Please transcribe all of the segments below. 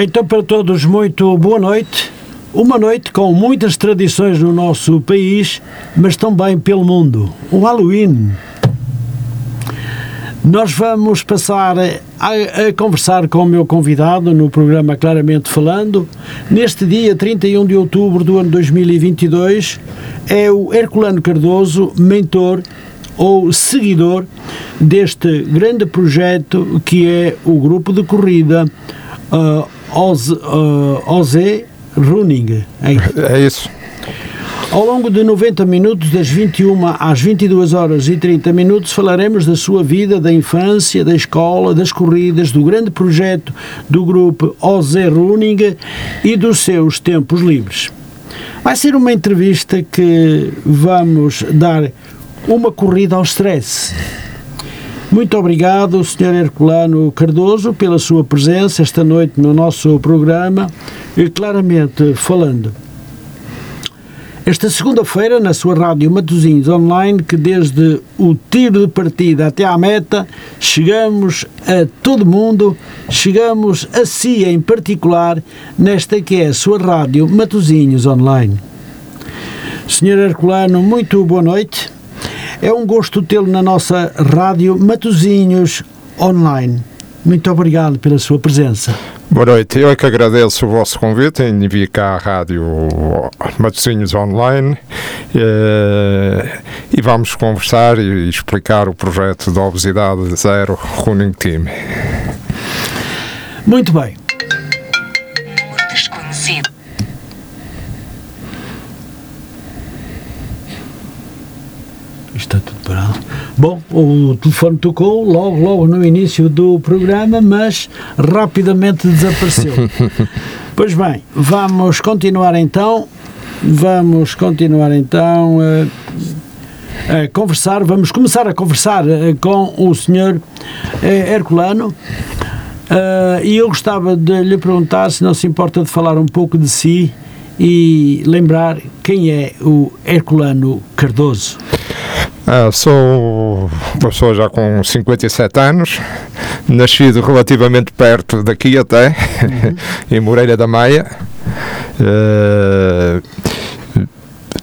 Então, para todos, muito boa noite. Uma noite com muitas tradições no nosso país, mas também pelo mundo. O Halloween. Nós vamos passar a, a, conversar com o meu convidado no programa Claramente Falando. Neste dia 31 de outubro do ano 2022, é o Herculano Cardoso, mentor ou seguidor deste grande projeto que é o grupo de corrida uh, Oze, uh, Oze Running. É, é isso. Ao longo de 90 minutos, das 21 às 22 horas e 30 minutos, falaremos da sua vida, da infância, da escola, das corridas, do grande projeto do grupo Oze Running e dos seus tempos livres. Vai ser uma entrevista que vamos dar uma corrida ao stress. Muito obrigado, Sr. Herculano Cardoso, pela sua presença esta noite no nosso programa, e claramente falando. Esta segunda-feira, na sua rádio Matosinhos Online, que desde o tiro de partida até à meta, chegamos a todo mundo, chegamos a si em particular, nesta que é a sua rádio Matosinhos Online. Senhor Herculano, muito boa noite. É um gosto tê-lo na nossa rádio Matozinhos Online. Muito obrigado pela sua presença. Boa noite, eu é que agradeço o vosso convite em vir cá à Rádio Matosinhos Online eh, e vamos conversar e explicar o projeto da Obesidade Zero Running Team. Muito bem. Está tudo parado. Bom, o telefone tocou logo, logo no início do programa, mas rapidamente desapareceu. pois bem, vamos continuar então. Vamos continuar então a, a conversar. Vamos começar a conversar eh, com o senhor eh, Herculano. Uh, e eu gostava de lhe perguntar se não se importa de falar um pouco de si e lembrar quem é o Herculano Cardoso. Ah, sou uma pessoa já com 57 anos, nascido relativamente perto daqui até, uhum. em Moreira da Maia. Uh,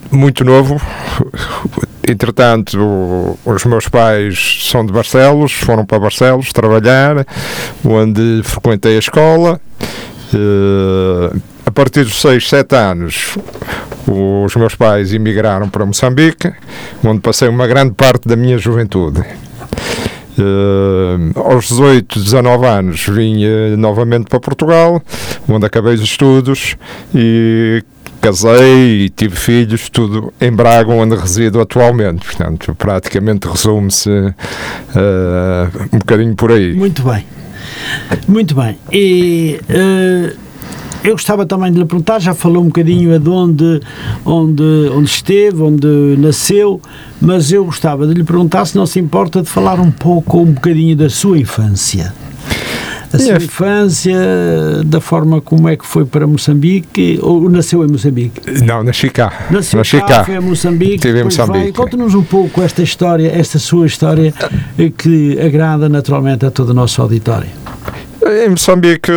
muito novo. Entretanto, os meus pais são de Barcelos, foram para Barcelos trabalhar, onde frequentei a escola. Uh, partir dos 6, 7 anos, os meus pais emigraram para Moçambique, onde passei uma grande parte da minha juventude. Uh, aos 18, 19 anos vim uh, novamente para Portugal, onde acabei os estudos e casei e tive filhos, tudo em Braga, onde resido atualmente. Portanto, praticamente resume-se uh, um bocadinho por aí. Muito bem. Muito bem. E eu gostava também de lhe perguntar, já falou um bocadinho de onde, onde, onde esteve, onde nasceu, mas eu gostava de lhe perguntar se não se importa de falar um pouco, um bocadinho da sua infância. A sua infância, da forma como é que foi para Moçambique, ou nasceu em Moçambique? Não, nasci cá. Nasceu nasci cá, cá. foi a Moçambique. Estive em Moçambique. Conte-nos um pouco esta história, esta sua história, que agrada naturalmente a todo o nosso auditório. Em Moçambique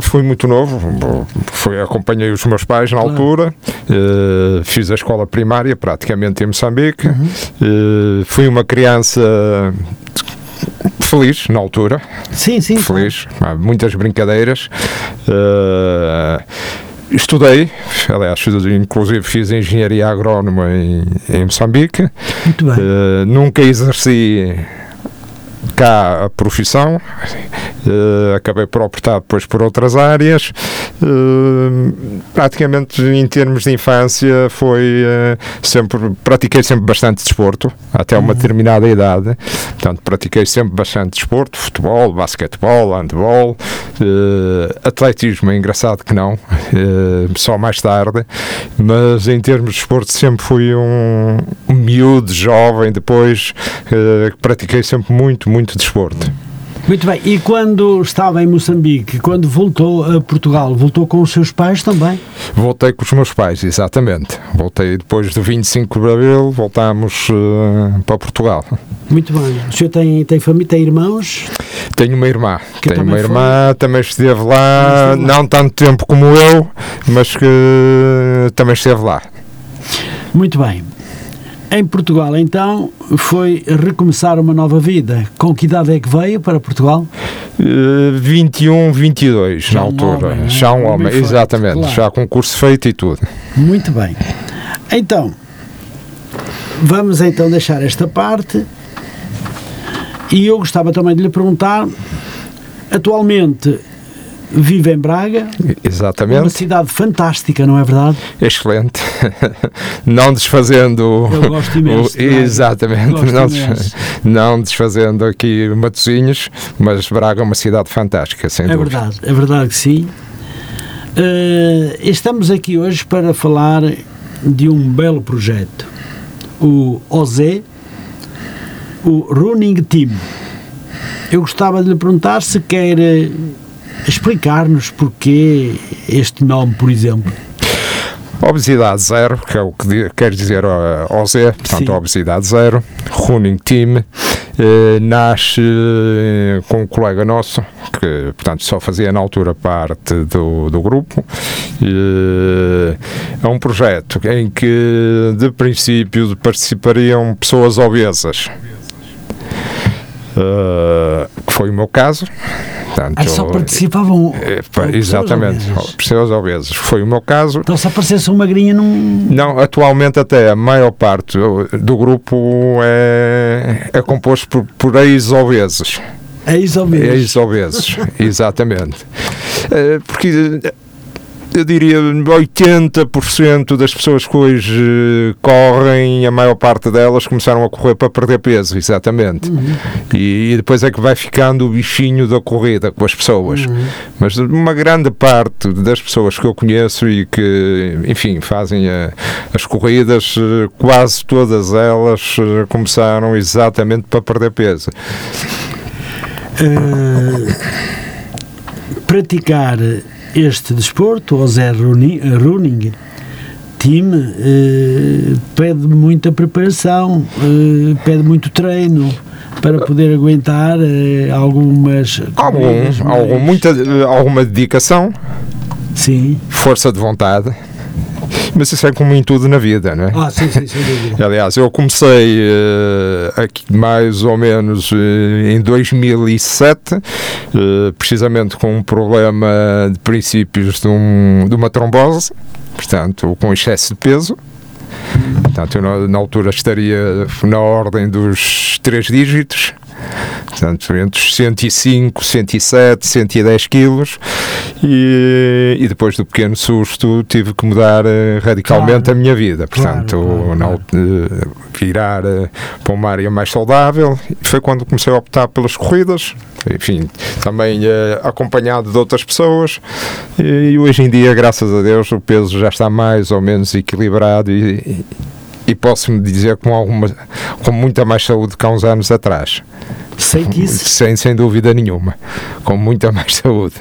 fui muito novo, fui, acompanhei os meus pais na altura, uh, fiz a escola primária praticamente em Moçambique, uhum. uh, fui uma criança feliz na altura. Sim, sim. Feliz, sim. muitas brincadeiras. Uh, estudei, aliás, inclusive fiz engenharia agrónoma em, em Moçambique. Muito bem. nunca exerci cá a profissão, uh, acabei por optar depois por outras áreas. Uh, praticamente em termos de infância foi uh, sempre, pratiquei sempre bastante desporto, até uma uhum. determinada idade. Portanto, pratiquei sempre bastante desporto, futebol, basquetebol, handball, atletismo, é engraçado que não, só mais tarde, mas em termos de desporto sempre fui um, miúdo, jovem, depois pratiquei sempre muito, muito desporto. Muito bem. E quando estava em Moçambique, quando voltou a Portugal, voltou com os seus pais também? Voltei com os meus pais, exatamente. Voltei depois do 25 de Abril, voltámos uh, para Portugal. Muito bem. O senhor tem, tem família, tem irmãos? Tenho uma irmã. Que Tenho uma foi? irmã, também esteve lá, Também esteve lá. não tanto tempo como eu, mas que também esteve lá. Muito bem. Em Portugal, então, foi recomeçar uma nova vida. Com que idade é que veio para Portugal? Eh, 21, 22 Já na um altura. homem, né? já um homem homem, feito, exatamente. claro. Já com curso feito e tudo. Muito bem. Então, vamos então deixar esta parte. E eu gostava também de lhe perguntar, atualmente vive em Braga, uma Exatamente. cidade fantástica, não é verdade? Excelente. não desfazendo. Eu gosto imenso o- exatamente. Gosto Não, imenso. não desfazendo aqui Matosinhos, mas Braga é uma cidade fantástica, sem É dúvida. verdade, é verdade que sim. Eh, estamos aqui hoje para falar de um belo projeto, o OZE, o Running Team. Eu gostava de lhe perguntar se quer explicar-nos porquê este nome, por exemplo. Obesidade zero, que é o que quer dizer uh, OZ, portanto, Sim. obesidade zero, running team, eh, nasce eh, com um colega nosso, que, portanto, só fazia na altura parte do, do grupo. Eh, é um projeto em que, de princípio, participariam pessoas obesas. Eh, que foi o meu caso. Portanto, Ah, só participavam eh, pá, exatamente, pessoas obesas. Foi o meu caso. Então se aparecesse uma magrinha num... Não, atualmente até a maior parte do, grupo é, é composto por, por ex-obesos. É menos. Ex-obesos, exatamente. Eh, Porque eu diria 80% das pessoas que hoje eh, correm, a maior parte delas começaram a correr para perder peso, exatamente. E, e depois é que vai ficando o bichinho da corrida com as pessoas. Mas uma grande parte das pessoas que eu conheço e que, enfim, fazem a- as corridas, eh, quase todas elas eh, começaram exatamente para perder peso. Eh, praticar este desporto, o Zé Running, Team, eh, pede muita preparação, eh, pede muito treino para poder aguentar eh, algumas Algum, corridas mais- algum, muita, alguma dedicação, Sim. força de vontade, mas isso é como em tudo na vida, não é? Ah, sim, sim, sem dúvida. Aliás, eu comecei eh, aqui mais ou menos eh, em 2007, eh, precisamente com um problema de princípios de, um- de uma trombose, portanto, com excesso de peso. Portanto, eu na, na altura estaria na ordem dos três dígitos, portanto, entre os 105, 107, 110 quilos, e, e depois do pequeno susto tive que mudar eh, radicalmente Claro. a minha vida. Portanto, Claro, claro, claro. virar eh, para uma área mais saudável. Foi quando comecei a optar pelas corridas, enfim, também eh, acompanhado de outras pessoas. E, e hoje em dia, graças a Deus, o peso já está mais ou menos equilibrado e, e- posso-me dizer com, alguma, com muita mais saúde que há uns anos atrás. Sei que isso. Sem, sem dúvida nenhuma. Com muita mais saúde.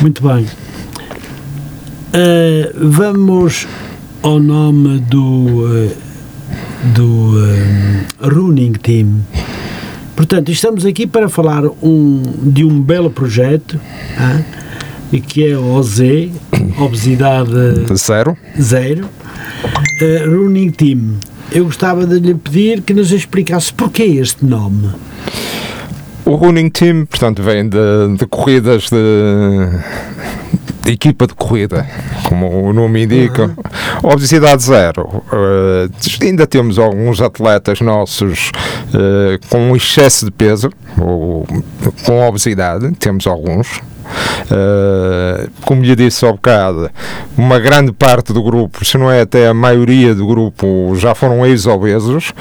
Muito bem. Eh, vamos ao nome do, eh, do eh, Running Team. Portanto, estamos aqui para falar um, de um belo projeto e que é o OZ, Obesidade Zero. Zero, eh, Running Team. Eu gostava de lhe pedir que nos explicasse porquê este nome. O running team, portanto, vem de, de corridas de, de equipa de corrida, como o nome indica. Obesidade zero. Eh, ainda temos alguns atletas nossos eh, com excesso de peso, ou com obesidade, temos alguns. Uh, como lhe disse ao bocado, uma grande parte do grupo, se não é até a maioria do grupo, já foram ex-obesos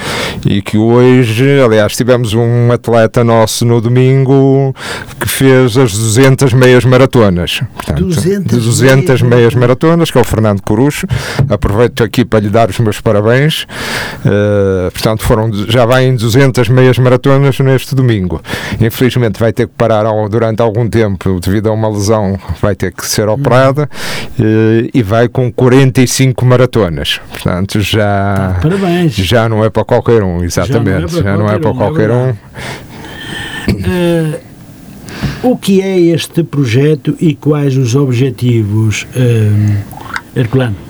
e que hoje, aliás, tivemos um atleta nosso no domingo que fez as 200 meias maratonas. Portanto, 200, 200 meias maratonas, que é o Fernando Corucho. Aproveito aqui para lhe dar os meus parabéns. Uh, portanto, foram, já vai em 200 meias maratonas neste domingo. Infelizmente vai ter que parar durante algum tempo devido a uma lesão, vai ter que ser operada uh, e vai com 45 maratonas. Portanto, já, ah, parabéns. já não é para qualquer um, exatamente. Já não é para qualquer, um. Uh, o que é este projeto e quais os objetivos, uh, Herculano?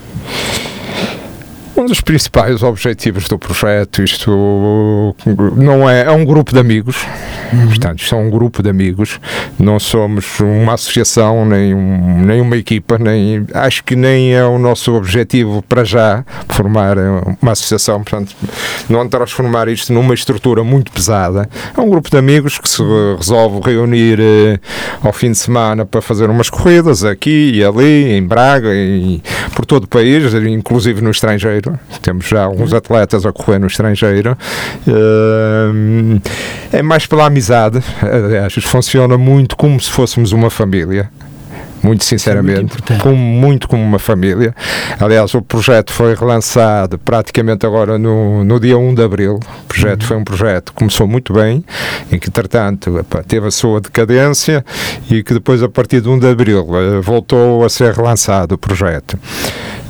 Um dos principais objetivos do projeto, isto não é, é um grupo de amigos, uhum. portanto, isto é um grupo de amigos, não somos uma associação, nem, um, nem uma equipa, nem, acho que nem é o nosso objetivo para já formar uma associação, portanto, não transformar isto numa estrutura muito pesada. É um grupo de amigos que se resolve reunir eh, ao fim de semana para fazer umas corridas aqui e ali, em Braga, e por todo o país, inclusive no estrangeiro estrangeiro, temos já alguns atletas a correr no estrangeiro. Uh, é mais pela amizade, aliás, funciona muito como se fôssemos uma família muito sinceramente, muito como, muito como uma família. Aliás, o projeto foi relançado praticamente agora no, no dia 1 de abril. O projeto uhum. foi um projeto que começou muito bem, em que, entretanto, teve a sua decadência e que depois, a partir de 1 de abril, eh, voltou a ser relançado o projeto.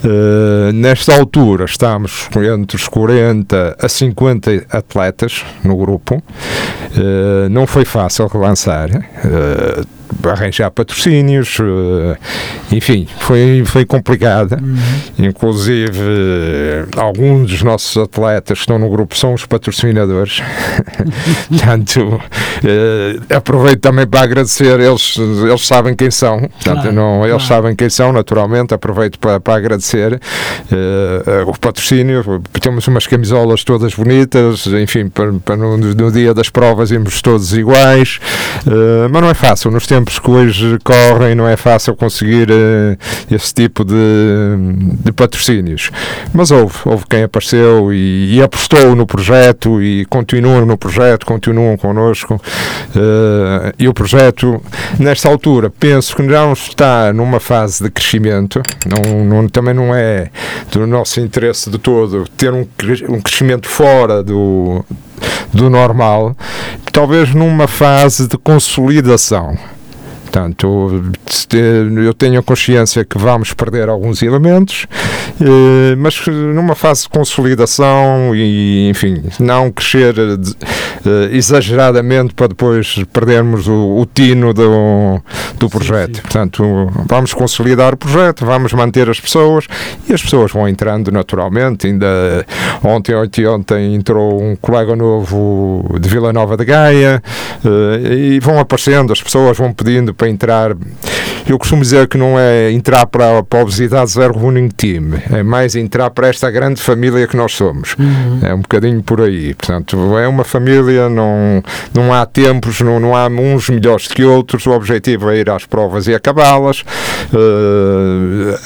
Uh, nesta altura estamos entre os 40 a 50 atletas no grupo. Uh, não foi fácil relançar. Uh, arranjar patrocínios, eh, enfim, foi, foi complicada. Uhum. Inclusive, alguns dos nossos atletas que estão no grupo são os patrocinadores. Portanto, eh, aproveito também para agradecer, eles, eles sabem quem são, portanto, claro, não, eles claro. sabem quem são, naturalmente, aproveito para, para agradecer o patrocínio. Temos umas camisolas todas bonitas, enfim, para, para no, no, dia das provas irmos todos iguais, mas não é fácil, nos tempos tempos que hoje correm não é fácil conseguir uh, esse tipo de, de, patrocínios. Mas houve, houve quem apareceu e, e, apostou no projeto e continuam no projeto, continuam connosco. Uh, e o projeto, nesta altura, penso que não está numa fase de crescimento, não, não, também não é do nosso interesse de todo ter um, um crescimento fora do, do normal, talvez numa fase de consolidação. Portanto, eu tenho a consciência que vamos perder alguns elementos, eh, mas numa fase de consolidação e, enfim, não crescer eh, exageradamente para depois perdermos o, o tino do, do projeto. Sim, sim. Portanto, vamos consolidar o projeto, vamos manter as pessoas e as pessoas vão entrando naturalmente. Ainda ontem, ontem, ontem entrou um colega novo de Vila Nova de Gaia eh, e vão aparecendo, as pessoas vão pedindo para entrar. Eu costumo dizer que não é entrar para, a obesidade zero running team, é mais entrar para esta grande família que nós somos. Uhum. É um bocadinho por aí. Portanto, é uma família, não, não há tempos, não, não há uns melhores que outros. O objetivo é ir às provas e acabá-las. Uh,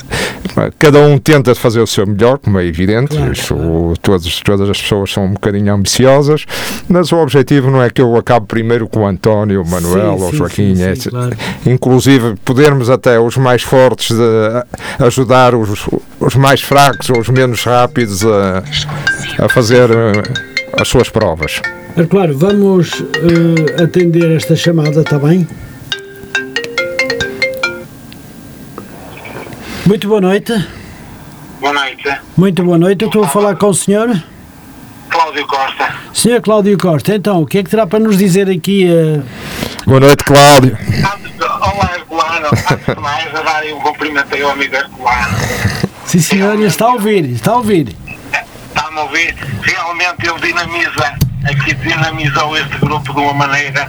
cada um tenta fazer o seu melhor, como é evidente. Claro, Isso, claro. Todas, todas as pessoas são um bocadinho ambiciosas, mas o objetivo não é que eu acabe primeiro com o António, o Manuel sim, ou o Joaquim. Sim, é, claro. Inclusive, podermos até os mais fortes de, ajudar os, os mais fracos ou os menos rápidos a, a fazer eh, as suas provas. É claro, vamos uh, atender esta chamada, está bem? Muito boa noite. Boa noite. Muito boa noite. Eu estou a falar com o senhor? Cláudio Costa. Senhor Cláudio Costa, então, o que é que terá para nos dizer aqui? Uh... Boa noite, Cláudio. Olá, Herculano. Antes de mais, a dar um cumprimento ao amigo Herculano. Sim, senhor, está a ouvir, está a ouvir. Está-me a ouvir. Realmente ele dinamiza, aqui dinamizou este grupo de uma maneira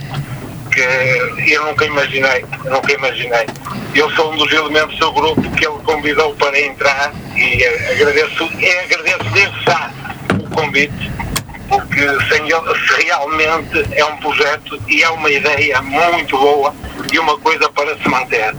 que eu nunca imaginei, nunca imaginei. Eu sou um dos elementos do grupo que ele convidou para entrar e agradeço, e agradeço desde já o convite, porque sem ele, realmente é um projeto e é uma ideia muito boa e uma coisa para se manter.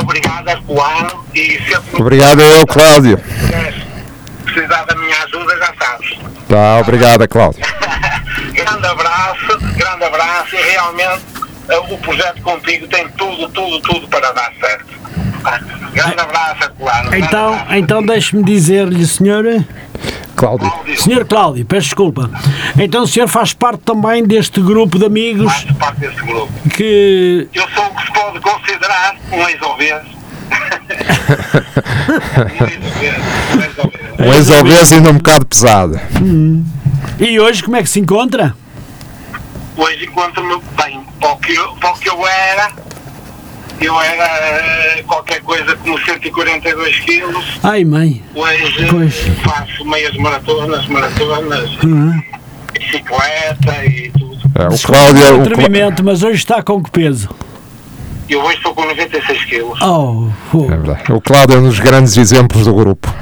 Obrigado, Arcoano, e sempre... Obrigado eu, Cláudio. Se precisar da minha ajuda, já sabes. Tá, obrigado, Cláudio. grande abraço, grande abraço, e realmente eh, o projeto contigo tem tudo, tudo, tudo para dar certo. Grande abraço, Arcoano. Então, então deixe-me dizer-lhe, senhora... Cláudio. Senhor Cláudio, peço desculpa. Então o senhor faz parte também deste grupo de amigos Faço parte desse grupo. que. Eu sou o que se pode considerar um ex-obeso. um ex-obeso. Um. Um ainda um bocado pesado. E hoje como é que se encontra? Hoje encontro-me bem. Para o, que eu, para o que eu era, eu era eh, qualquer coisa como 142 quilos. Ai mãe. Hoje Pois. faço meias maratonas, maratonas, Uhum. bicicleta e tudo. É, o Cláudio, o Clá- Atrevimento, mas hoje está com que peso? Eu hoje estou com 96 quilos. Oh, fogo. é verdade. O Cláudio é um dos grandes exemplos do grupo.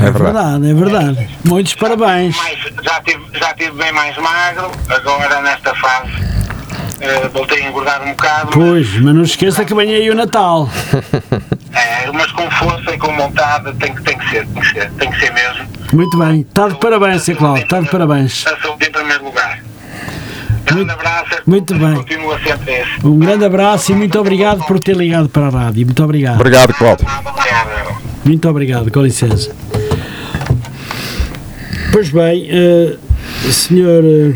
É é verdade. verdade, é verdade. Muitos parabéns. Mais, já, tive, já tive bem mais magro, agora nesta fase eh, voltei a engordar um bocado. Pois, mas não esqueça que vem aí o Natal. É, mas com força e com vontade tem, que- tem que ser, tem que ser, tem que ser mesmo. Muito bem. Está de parabéns, Sr. Cláudio. Está de parabéns. A saúde em primeiro lugar. Grande abraço. muito bem. Continua sempre esse. Um grande abraço e muito obrigado por ter ligado para a rádio. Muito obrigado. Obrigado, Cláudio. Muito obrigado, com licença. Pois bem, eh, senhor eh,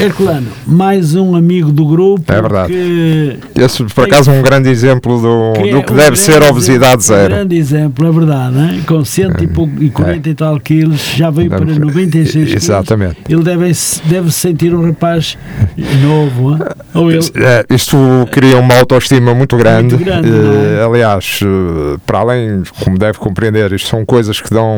Herculano, mais um amigo do grupo. É verdade. Que, Esse, por acaso, é um grande exemplo do, que do é que um deve ser a obesidade exemplo- Um zero. grande exemplo, é verdade, hein? com cento e, pouco, e 40 e tal quilos, já veio para 96 quilos. Exatamente. Ele deve, deve se sentir um rapaz novo. hein? Ou ele, É, isto cria uma autoestima muito grande. Muito grande, Eh, não é? aliás, eh, para além, como deve compreender, isto são coisas que dão,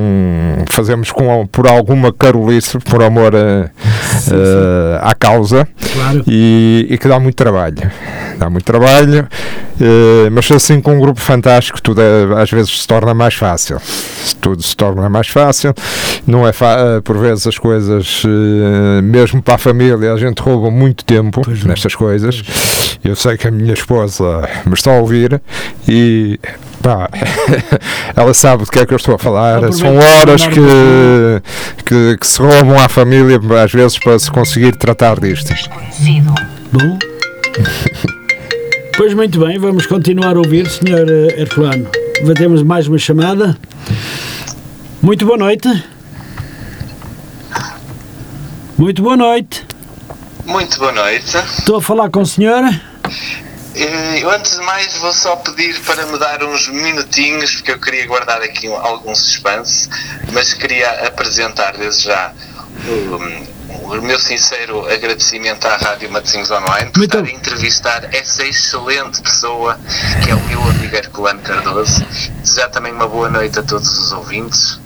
fazemos com, por alguma carolice, por amor a, eh, à causa claro, e, e que dá muito trabalho. Dá muito trabalho, eh, mas assim com um grupo fantástico, tudo é- às vezes se torna mais fácil. Tudo se torna mais fácil. Não é eh, por vezes as coisas, eh, mesmo para a família, a gente rouba muito tempo Pois nestas coisas. Eu sei que a minha esposa me está a ouvir e pá, ela sabe do que é que eu estou a falar. São horas que, que, que se roubam à família, às vezes, para se conseguir tratar disto. Desconhecido. bom. Pois muito bem, vamos continuar a ouvir, senhor eh, Herculano. Temos mais uma chamada. Muito boa noite. Muito boa noite. Muito boa noite. Estou a falar com a senhora. Eh, Eu antes de mais vou só pedir para me dar uns minutinhos, porque eu queria guardar aqui um- algum suspense, mas queria apresentar desde já o, meu sincero agradecimento à Rádio Matosinhos Online por Muito- estar a entrevistar essa excelente pessoa que é o meu amigo Herculano Cardoso. Desejar também uma boa noite a todos os ouvintes.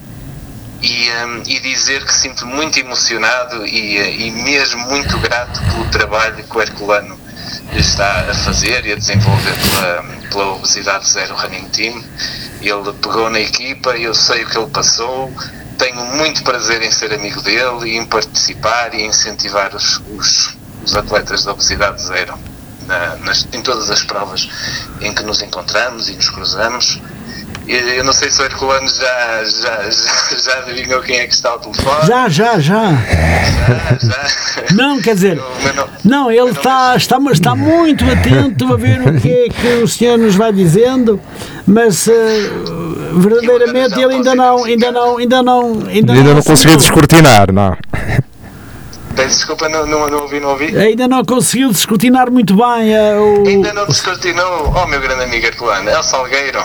E, hum, e dizer que sinto muito emocionado e, eh, e mesmo muito grato pelo trabalho que o Herculano está a fazer e a desenvolver pela, pela Obesidade Zero Running Team. Ele pegou na equipa, eu sei o que ele passou, tenho muito prazer em ser amigo dele e em participar e incentivar os, os, os atletas da Obesidade Zero na- nas- em todas as provas em que nos encontramos e nos cruzamos. Eu não sei se o Herculano já, já, já, já adivinhou quem é que está ao telefone. Já, já, já. Já, já. Não, quer dizer, não, ele está, está, está muito atento a ver o que é que o senhor nos vai dizendo, mas eh, verdadeiramente ele ainda não, ainda não, ainda não, ainda, Ainda não consegui assinou. descortinar, não. Peço desculpa, não, não, não ouvi, não ouvi. Ainda não conseguiu descortinar muito bem eh, o. Ainda não descortinou, oh meu grande amigo Herculano, é o Salgueiro.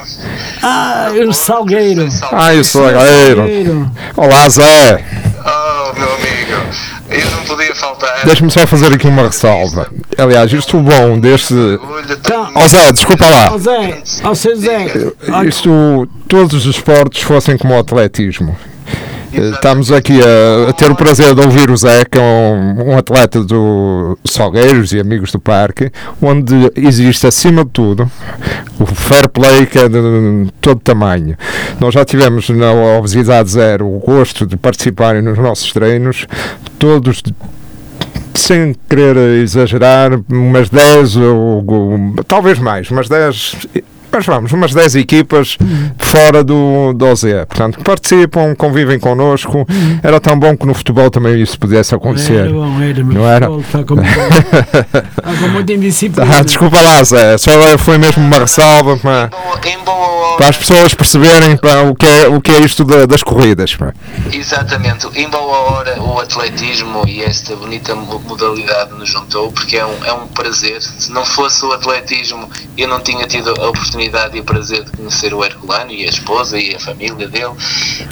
Ah, o Salgueiro. Eu sou Salgueiro. Olá, Zé. Oh meu amigo, eu não podia faltar. Deixa-me só fazer aqui uma ressalva. Aliás, isto bom deste. Tenho Tá. Ó Zé, desculpa lá. Ó Zé, ó seu Zé. Isto, todos os esportes fossem como o atletismo. Estamos aqui a, a ter o prazer de ouvir o Zé, que é um, um atleta do Salgueiros e amigos do parque, onde existe, acima de tudo, o fair play que é de todo tamanho. Nós já tivemos na Obesidade Zero o gosto de participarem nos nossos treinos, todos sem querer exagerar, umas 10 ou, ou talvez mais, umas 10 mas vamos, umas 10 equipas fora do, do OZE, portanto, que participam, convivem connosco. Era tão bom que no futebol também isso pudesse acontecer. Era bom, era, mas Não era? Está com, muita indisciplina. Ah, desculpa lá, Zé, só foi mesmo uma ressalva para, para as pessoas perceberem pá, o, que é, o que é isto da- das corridas. pá. Exatamente, em boa hora o atletismo e esta bonita mo- modalidade nos juntou, porque é um, é um prazer. Se não fosse o atletismo, eu não tinha tido a oportunidade e o prazer de conhecer o Herculano e a esposa e a família dele.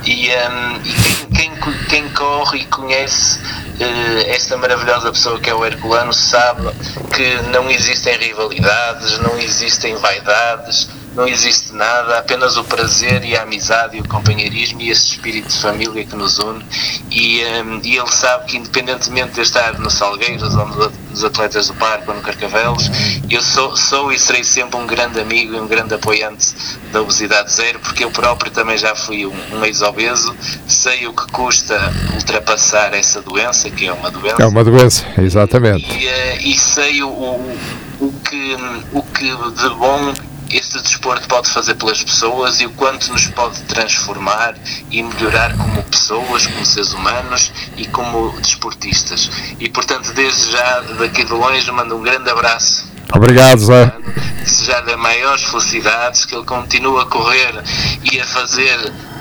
E, hum, e quem, quem quem corre e conhece eh, esta maravilhosa pessoa que é o Herculano sabe que não existem rivalidades, não existem vaidades, não existe nada, apenas o prazer e a amizade e o companheirismo e esse espírito de família que nos une. E, hum, e ele sabe que, independentemente de eu estar no Salgueiros ou no- nos Atletas do Parque ou no Carcavelos, eu sou, sou e serei sempre um grande amigo e um grande apoiante da obesidade zero, porque eu próprio também já fui um, um ex-obeso, sei o que custa ultrapassar essa doença, que é uma doença. É uma doença, exatamente. E, eh, e sei o, o, o que, o que de bom este desporto pode fazer pelas pessoas e o quanto nos pode transformar e melhorar como pessoas, como seres humanos e como desportistas. E portanto, desde já, daqui de longe, mando um grande abraço Obrigado, Zé. desejar-lhe maiores felicidades, que ele continue a correr e a fazer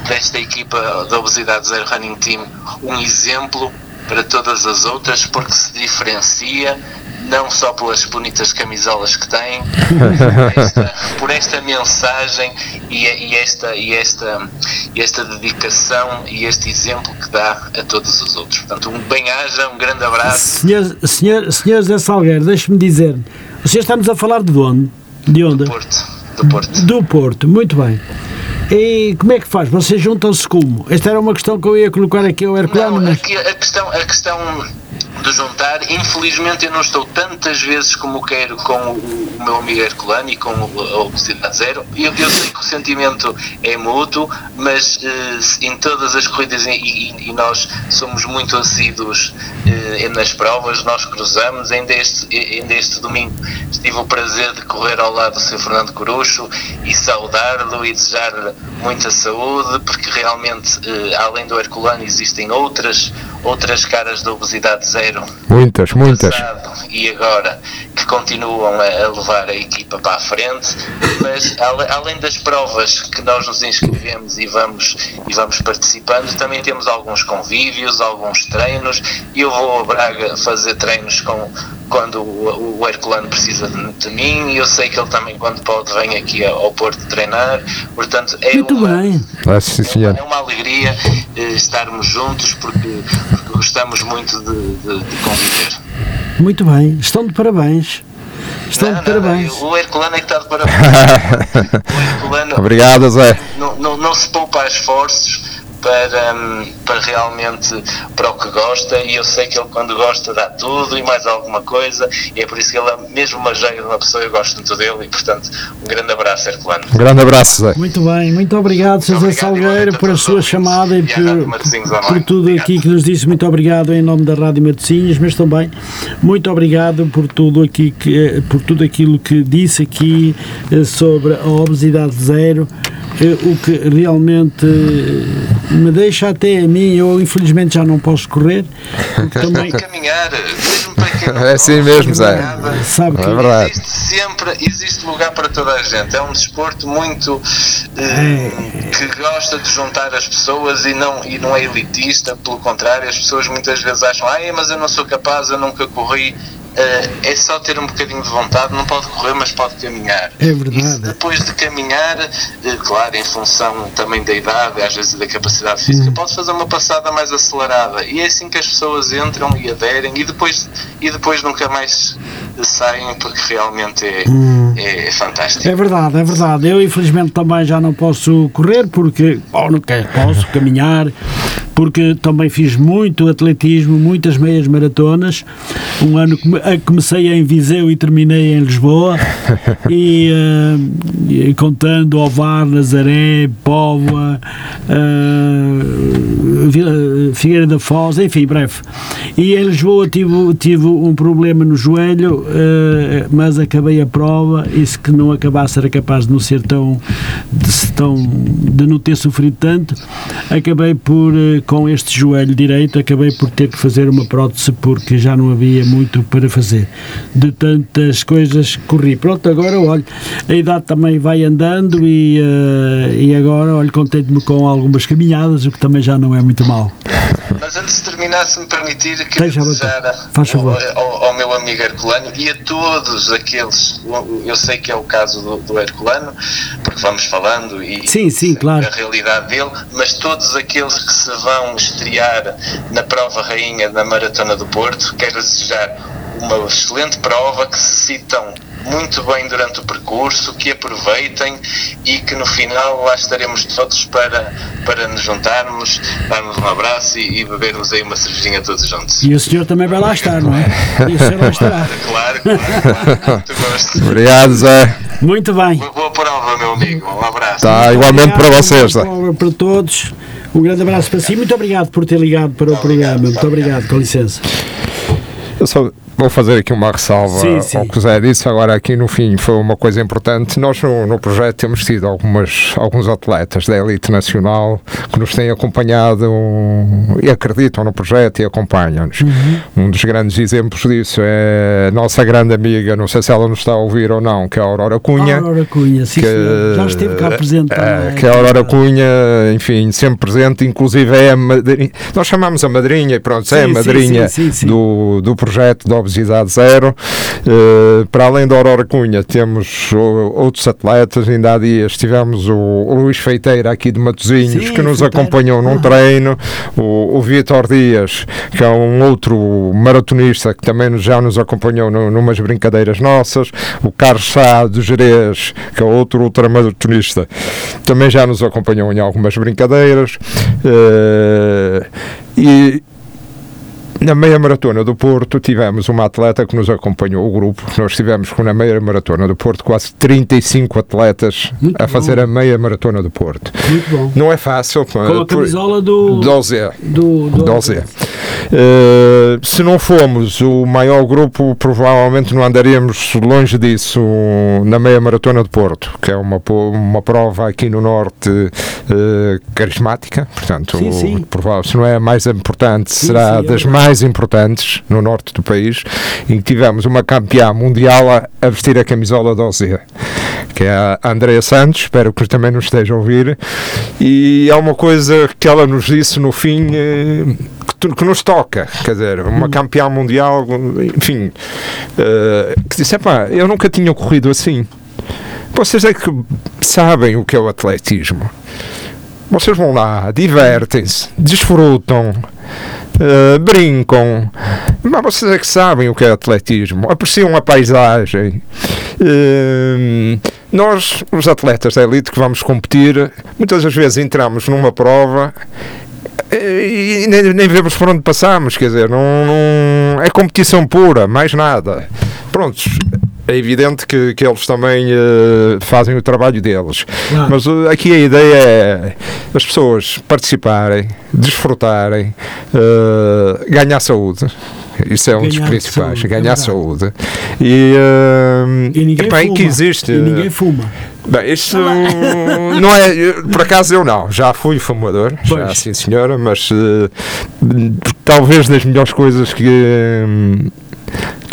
desta equipa da Obesidade Zero Running Team um exemplo para todas as outras, porque se diferencia não só pelas bonitas camisolas que tem, por esta, por esta mensagem e, e esta, e, esta, e esta dedicação e este exemplo que dá a todos os outros. Portanto, um bem-aja, um grande abraço. Senhor, senhor, senhor Zé Salgueiro, deixe-me dizer, vocês estamos a falar de onde? De onde? Porto, do Porto. Do Porto, muito bem. E como é que faz? Vocês juntam-se como? Esta era uma questão que eu ia colocar aqui ao Herculano, Não, mas... aqui a questão, a questão de juntar, infelizmente eu não estou tantas vezes como quero com o, o meu amigo Herculano e com o- a Obesidade Zero. Eu, eu sei que o sentimento é mútuo, mas eh, em todas as corridas e, e- e nós somos muito assíduos eh, nas provas, nós cruzamos. Ainda este, ainda este domingo tive o prazer de correr ao lado do Sr. Fernando Corucho e saudá-lo e desejar-lhe muita saúde, porque realmente, eh, além do Herculano, existem outras, outras caras da obesidade zero Muitas, muitas. passado e agora que continuam a, a levar a equipa para a frente, mas ale- além das provas que nós nos inscrevemos e vamos, e vamos participando, também temos alguns convívios, alguns treinos, e eu vou a Braga fazer treinos com, quando o, o Herculano precisa de, de mim, e eu sei que ele também quando pode vem aqui ao Porto treinar, portanto é Muito uma, bem. Ah, sim, senhor. é uma alegria eh, estarmos juntos porque gostamos muito de, de- de conviver. Muito bem. Estão de parabéns. Estão Não, de não, parabéns. o Herculano é que está de parabéns. o Herculano Obrigado, Zé. não, não, não se poupa esforços para, hum, para realmente para o que gosta e eu sei que ele quando gosta dá tudo e mais alguma coisa e é por isso que ele é mesmo uma joia de uma pessoa eu gosto muito dele e portanto um grande abraço Herculano Um grande abraço, Zé. Muito bem, muito obrigado, Obrigado, Salgueiro, por a sua chamada e e por, por tudo Obrigado. aqui que nos disse. Muito obrigado em nome da Rádio Matosinhos, mas também muito obrigado por tudo, aqui que, eh, por tudo aquilo que disse aqui eh, sobre a obesidade zero, eh, o que realmente me deixa até a mim, eu infelizmente já não posso correr, também caminhar mesmo para quem não É assim mesmo, Zé. caminhada, sabe É que verdade. Existe sempre, existe lugar para toda a gente. É um desporto muito eh, que gosta de juntar as pessoas e não, e não é elitista, pelo contrário, as pessoas muitas vezes acham, ah, mas eu não sou capaz, eu nunca corri. Eh, é só ter um bocadinho de vontade, não pode correr, mas pode caminhar. É verdade. E depois de caminhar, eh, claro, em função também da idade, às vezes da capacidade física, pode fazer uma passada mais acelerada. E é assim que as pessoas entram e aderem e depois, e depois nunca mais saem porque realmente é, é, é fantástico. É verdade, é verdade. Eu infelizmente também já não posso correr porque ou não quero, posso caminhar porque também fiz muito atletismo, muitas meias maratonas. Um ano a- comecei em Viseu e terminei em Lisboa. e, eh, e contando Ovar, Nazaré, Póvoa, eh, Vila- Figueira da Foz, enfim, breve. E em Lisboa tive, tive um problema no joelho, eh, mas acabei a prova e se que não acabasse era capaz de não ser tão de, tão, de não ter sofrido tanto, acabei por, eh, com este joelho direito, acabei por ter que fazer uma prótese porque já não havia muito para fazer. De tantas coisas corri. Pronto, agora, olha, a idade também vai andando e, eh, e agora, olha, contente-me com algumas caminhadas, o que também já não é muito mal. Mas antes de terminar, se me permitir, queria vontade. desejar ao, ao- ao meu amigo Herculano e a todos aqueles, eu sei que é o caso do, do Herculano, porque vamos falando e Sim, sim, claro. a realidade dele, mas todos aqueles que se vão estrear na prova rainha da Maratona do Porto, quero desejar uma excelente prova, que se citam muito bem durante o percurso, que aproveitem e que no final lá estaremos todos para, para nos juntarmos, darmos um abraço e, e bebermos aí uma cervejinha todos juntos. E o senhor também vai lá estar, não é? E o senhor lá estará. Claro, claro, claro, muito gosto. Obrigado, Zé. Muito bem. Uma boa prova, meu amigo. Um abraço. Tá, igualmente para Obrigado, vocês. Zé. Para, para todos. Um grande abraço para si. Muito obrigado por ter ligado para o programa. Muito obrigado, com licença. Eu só vou fazer aqui uma ressalva Sim, sim. ao que o Zé disse. Agora, aqui no fim, foi uma coisa importante. Nós, no, no projeto, temos tido algumas, alguns atletas da elite nacional que nos têm acompanhado e acreditam no projeto e acompanham-nos. Uhum. Um dos grandes exemplos disso é a nossa grande amiga, não sei se ela nos está a ouvir ou não, que é a Aurora Cunha. Aurora Cunha, sim, que. Já esteve cá presente é, que é a Aurora Cunha, enfim, sempre presente, inclusive é a madrinha, nós chamamos a madrinha e pronto, é a Sim, sim, madrinha sim, sim, sim. Do, do projeto de obesidade zero. Eh, para além da Aurora Cunha, temos outros atletas, ainda há dias tivemos o, Luís Feiteira aqui de Matosinhos, Sim, que nos Feiteira. acompanhou num Aham. treino, o, o Vitor Dias, que é um outro maratonista que também já nos acompanhou no, numas brincadeiras nossas, o Carlos Sá do Jerez, que é outro ultramaratonista, também já nos acompanhou em algumas brincadeiras. eh, e, na meia maratona do Porto tivemos uma atleta que nos acompanhou o grupo. Nós tivemos na meia maratona do Porto quase 35 atletas Muito a fazer bom. a meia maratona do Porto. Muito bom. Não é fácil. Com a camisola do. do do, do, Do OZE. Eh, se não fomos o maior grupo, provavelmente não andaríamos longe disso na meia maratona de Porto, que é uma, uma prova aqui no Norte eh, carismática, portanto, Sim, sim. provável, se não é a mais importante, Sim, será é das verdade. Mais importantes no Norte do país, em que tivemos uma campeã mundial a, a vestir a camisola do OZE, que é a Andrea Santos, espero que também nos esteja a ouvir, e é uma coisa que ela nos disse no fim eh, que, nos toca, quer dizer, uma campeã mundial, enfim, eh, que disse: "Epá, eu nunca tinha corrido assim. Vocês é que sabem o que é o atletismo. Vocês vão lá, divertem-se, desfrutam, eh, brincam, mas vocês é que sabem o que é atletismo, apreciam a paisagem. Eh, nós, os atletas da elite que vamos competir, muitas das vezes entramos numa prova e nem, nem vemos por onde passamos, quer dizer, não, não- é competição pura, mais nada. Prontos, é evidente que, que eles também eh, fazem o trabalho deles, Claro. mas eh, aqui a ideia é as pessoas participarem, desfrutarem, eh, ganhar saúde. Isso é um dos Ganhar principais, saúde, é ganhar verdade. saúde. E, eh, E ninguém epá, e fuma. que existe. E ninguém fuma. Bem, isto não é. Por acaso eu não, já fui fumador, já Pois. sim senhora, mas eh, talvez das melhores coisas que, que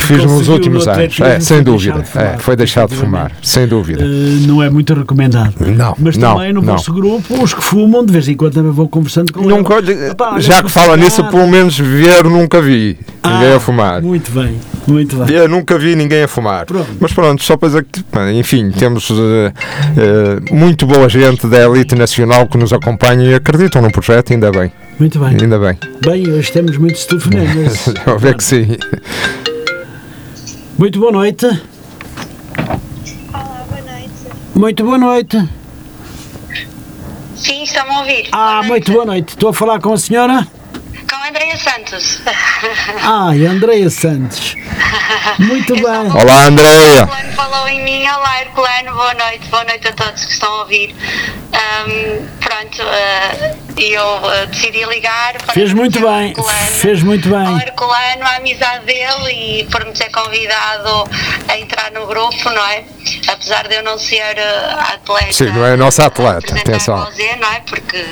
fiz nos últimos no anos. É, sem dúvida. de É, foi deixar de fumar, sem dúvida. Eh, não é muito recomendado. Não, Mas não, também no não. vosso grupo, os que fumam, de vez em quando também vou conversando com Nunca, eles. já que fala nisso, pelo menos ver nunca vi ninguém Ah, a fumar. Muito bem, muito bem. Eu nunca vi ninguém a fumar. Pronto. Mas pronto, só para dizer que, enfim, temos eh, eh, muito boa gente da elite nacional que nos acompanha e acreditam no projeto, ainda bem, Muito bem. ainda bem. Bem, hoje temos muitos telefonemas. Eu ver que sim. Muito boa noite. Olá, boa noite. Muito boa noite. Sim, estão a ouvir. Ah, muito boa noite. Estou a falar com a senhora? Com a Andrea Santos. Ai, Andreia Santos. Muito Eu bem. Olá, Andreia. Herculano falou em mim. Olá, Herculano, boa noite. Boa noite a todos que estão a ouvir. Ahm, pronto, ah, eu ah, decidi ligar para Fez muito agradecer ao bem, Herculano, fez muito bem. Ao Herculano, a amizade dele e por me ter convidado a entrar no grupo, não é? Apesar de eu não ser ah, atleta. Sim, não é a nossa atleta, atenção. não é? Porque.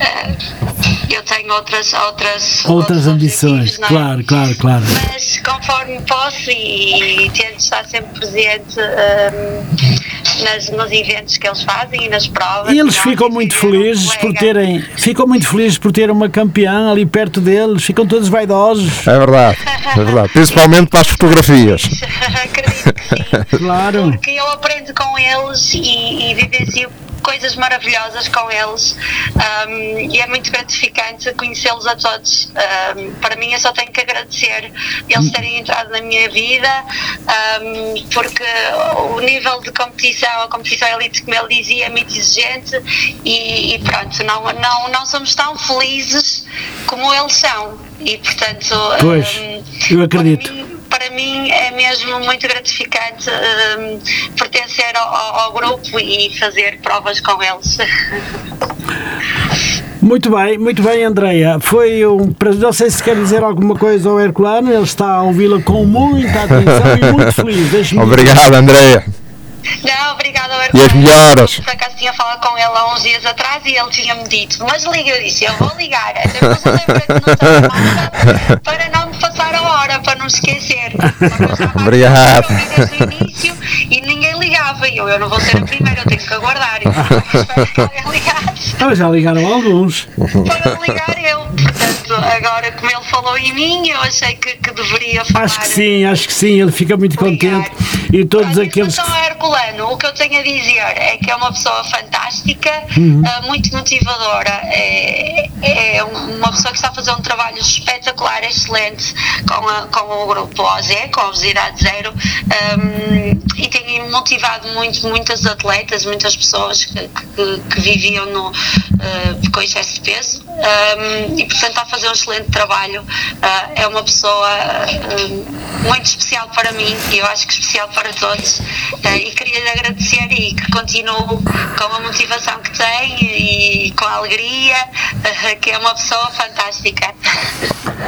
ah, eu tenho outras outras Outras ambições, é? claro, claro, claro. mas conforme posso e, tento estar sempre presente hum, nas, nos eventos que eles fazem e nas provas. E eles ficam muito decidimos um felizes por terem, ficam muito felizes por ter uma campeã ali perto deles, ficam todos vaidosos. É verdade, é verdade. Principalmente para as fotografias. Acredito que sim. Claro. Porque eu aprendo com eles e, e vivencio coisas maravilhosas com eles um, e é muito gratificante conhecê-los a todos. Um, para mim, eu só tenho que agradecer eles terem entrado na minha vida, um, porque o nível de competição, a competição elite, como ele dizia, é muito exigente e, e pronto, não, não, não somos tão felizes como eles são. E portanto, Pois, eu acredito. Para mim, é mesmo muito gratificante hum, pertencer ao, ao- grupo e fazer provas com eles. Muito bem, muito bem, Andreia. Foi um prazer. Não sei se quer dizer alguma coisa ao Herculano, ele está a ouvi-la com muita atenção e muito feliz. Obrigado, Andreia. Não, obrigada, E as melhoras? Por acaso tinha falado com ele há uns dias atrás e ele tinha-me dito, mas liga, eu disse, eu vou ligar, não para não me passar a hora, para não esquecer. Estava a Obrigado. ouvir desde o início e ninguém ligava, e eu, eu não vou ser a primeira, eu tenho que aguardar. Eu espero que alguém ligasse. Ah, já ligaram alguns. para ligar eu. Portanto, agora como ele falou em mim, eu achei que, que deveria falar. Acho que sim, acho que sim, ele fica muito contente. E todos aqueles que. O que eu tenho a dizer é que é uma pessoa fantástica, Uhum. ah, muito motivadora, é, é uma pessoa que está a fazer um trabalho espetacular, excelente com, a- com o grupo OZE, com a Obesidade Zero, ahm, e tem motivado muito, muitas atletas, muitas pessoas que, que- que viviam no, ah, com excesso de peso, ahm, e portanto está a fazer um excelente trabalho. Ah, é uma pessoa ah, muito especial para mim e eu acho que especial para todos. Ah, e queria lhe agradecer e que continue com a motivação que tem e com a alegria, que é uma pessoa fantástica.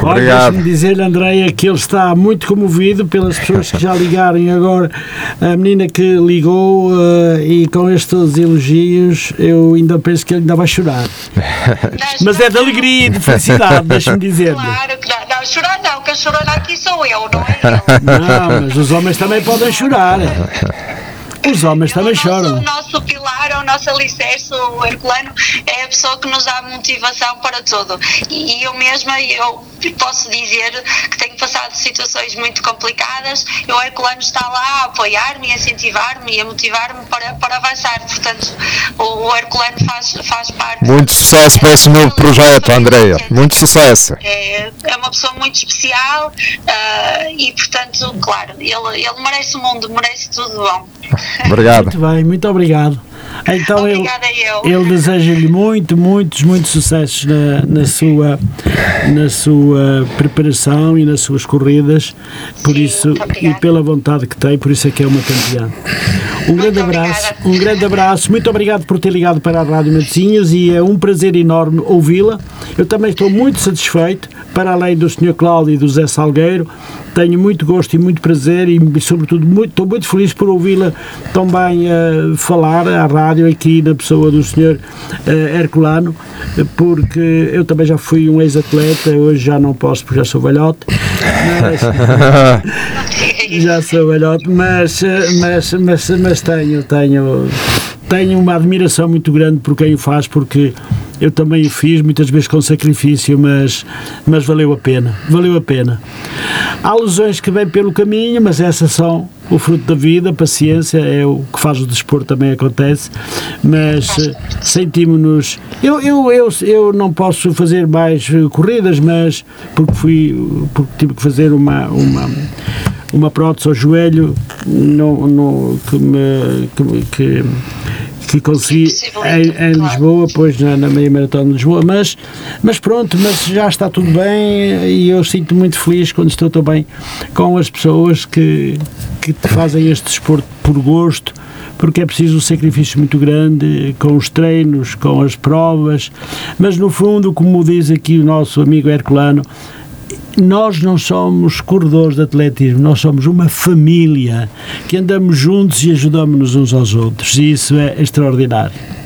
Olha, Obrigado. deixe-me dizer-lhe, Andreia, que ele está muito comovido pelas pessoas que já ligarem agora. A menina que ligou eh, e com estes elogios, eu ainda penso que ele ainda vai chorar. Mas é de alegria e de felicidade, deixe-me dizer-lhe. Claro que não, não, chorar não, que a chorona aqui sou eu, não é. Não, mas os homens também podem chorar. Os homens também choram. O nosso pilar, o nosso alicerce, o Herculano, é a pessoa que nos dá motivação para tudo. E, eu mesma, eu posso dizer que tenho passado situações muito complicadas e o Herculano está lá a apoiar-me, a incentivar-me e a motivar-me para, para avançar. Portanto, o, o Herculano faz, faz parte. Muito sucesso para esse novo projeto, Andreia. Muito sucesso. É, é uma pessoa muito especial ah, e, portanto, claro, ele, ele merece o mundo, merece tudo bom. Obrigado. Muito bem, muito obrigado. Então ele, Obrigada eu. ele deseja-lhe muito, muitos, muitos sucessos na, na, sua, na sua preparação e nas suas corridas, por Sim, isso, muito e pela vontade que tem, por isso é que é uma campeã. Um grande abraço, obrigada. um grande abraço, muito obrigado por ter ligado para a Rádio Matosinhos e é um prazer enorme ouvi-la. Eu também estou muito satisfeito, para além do Sr. Cláudio e do Zé Salgueiro, tenho muito gosto e muito prazer e, sobretudo, muito, estou muito feliz por ouvi-la também eh, falar à rádio aqui na pessoa do Sr. eh, Herculano, porque eu também já fui um ex-atleta, hoje já não posso porque já sou velhote, mas, já sou velhote, mas, eh, mas, mas, mas tenho, tenho, tenho uma admiração muito grande por quem o faz, porque eu também o fiz, muitas vezes com sacrifício, mas, mas valeu a pena, valeu a pena. Há lesões que vêm pelo caminho, mas essas são o fruto da vida, a paciência, é o que faz o desporto também acontece, mas eh, sentimos-nos, eu, eu, eu, eu não posso fazer mais eh, corridas, mas porque fui, porque tive que fazer uma, uma uma prótese ao joelho no, no, que, me, que, que, que consegui em, em Lisboa, pois na, na meia maratona de Lisboa, mas, mas pronto, mas já está tudo bem e eu sinto muito feliz quando estou também com as pessoas que, que fazem este desporto por gosto, porque é preciso um sacrifício muito grande com os treinos, com as provas, mas no fundo, como diz aqui o nosso amigo Herculano, nós não somos corredores de atletismo, nós somos uma família que andamos juntos e ajudamos-nos uns aos outros, e isso é extraordinário.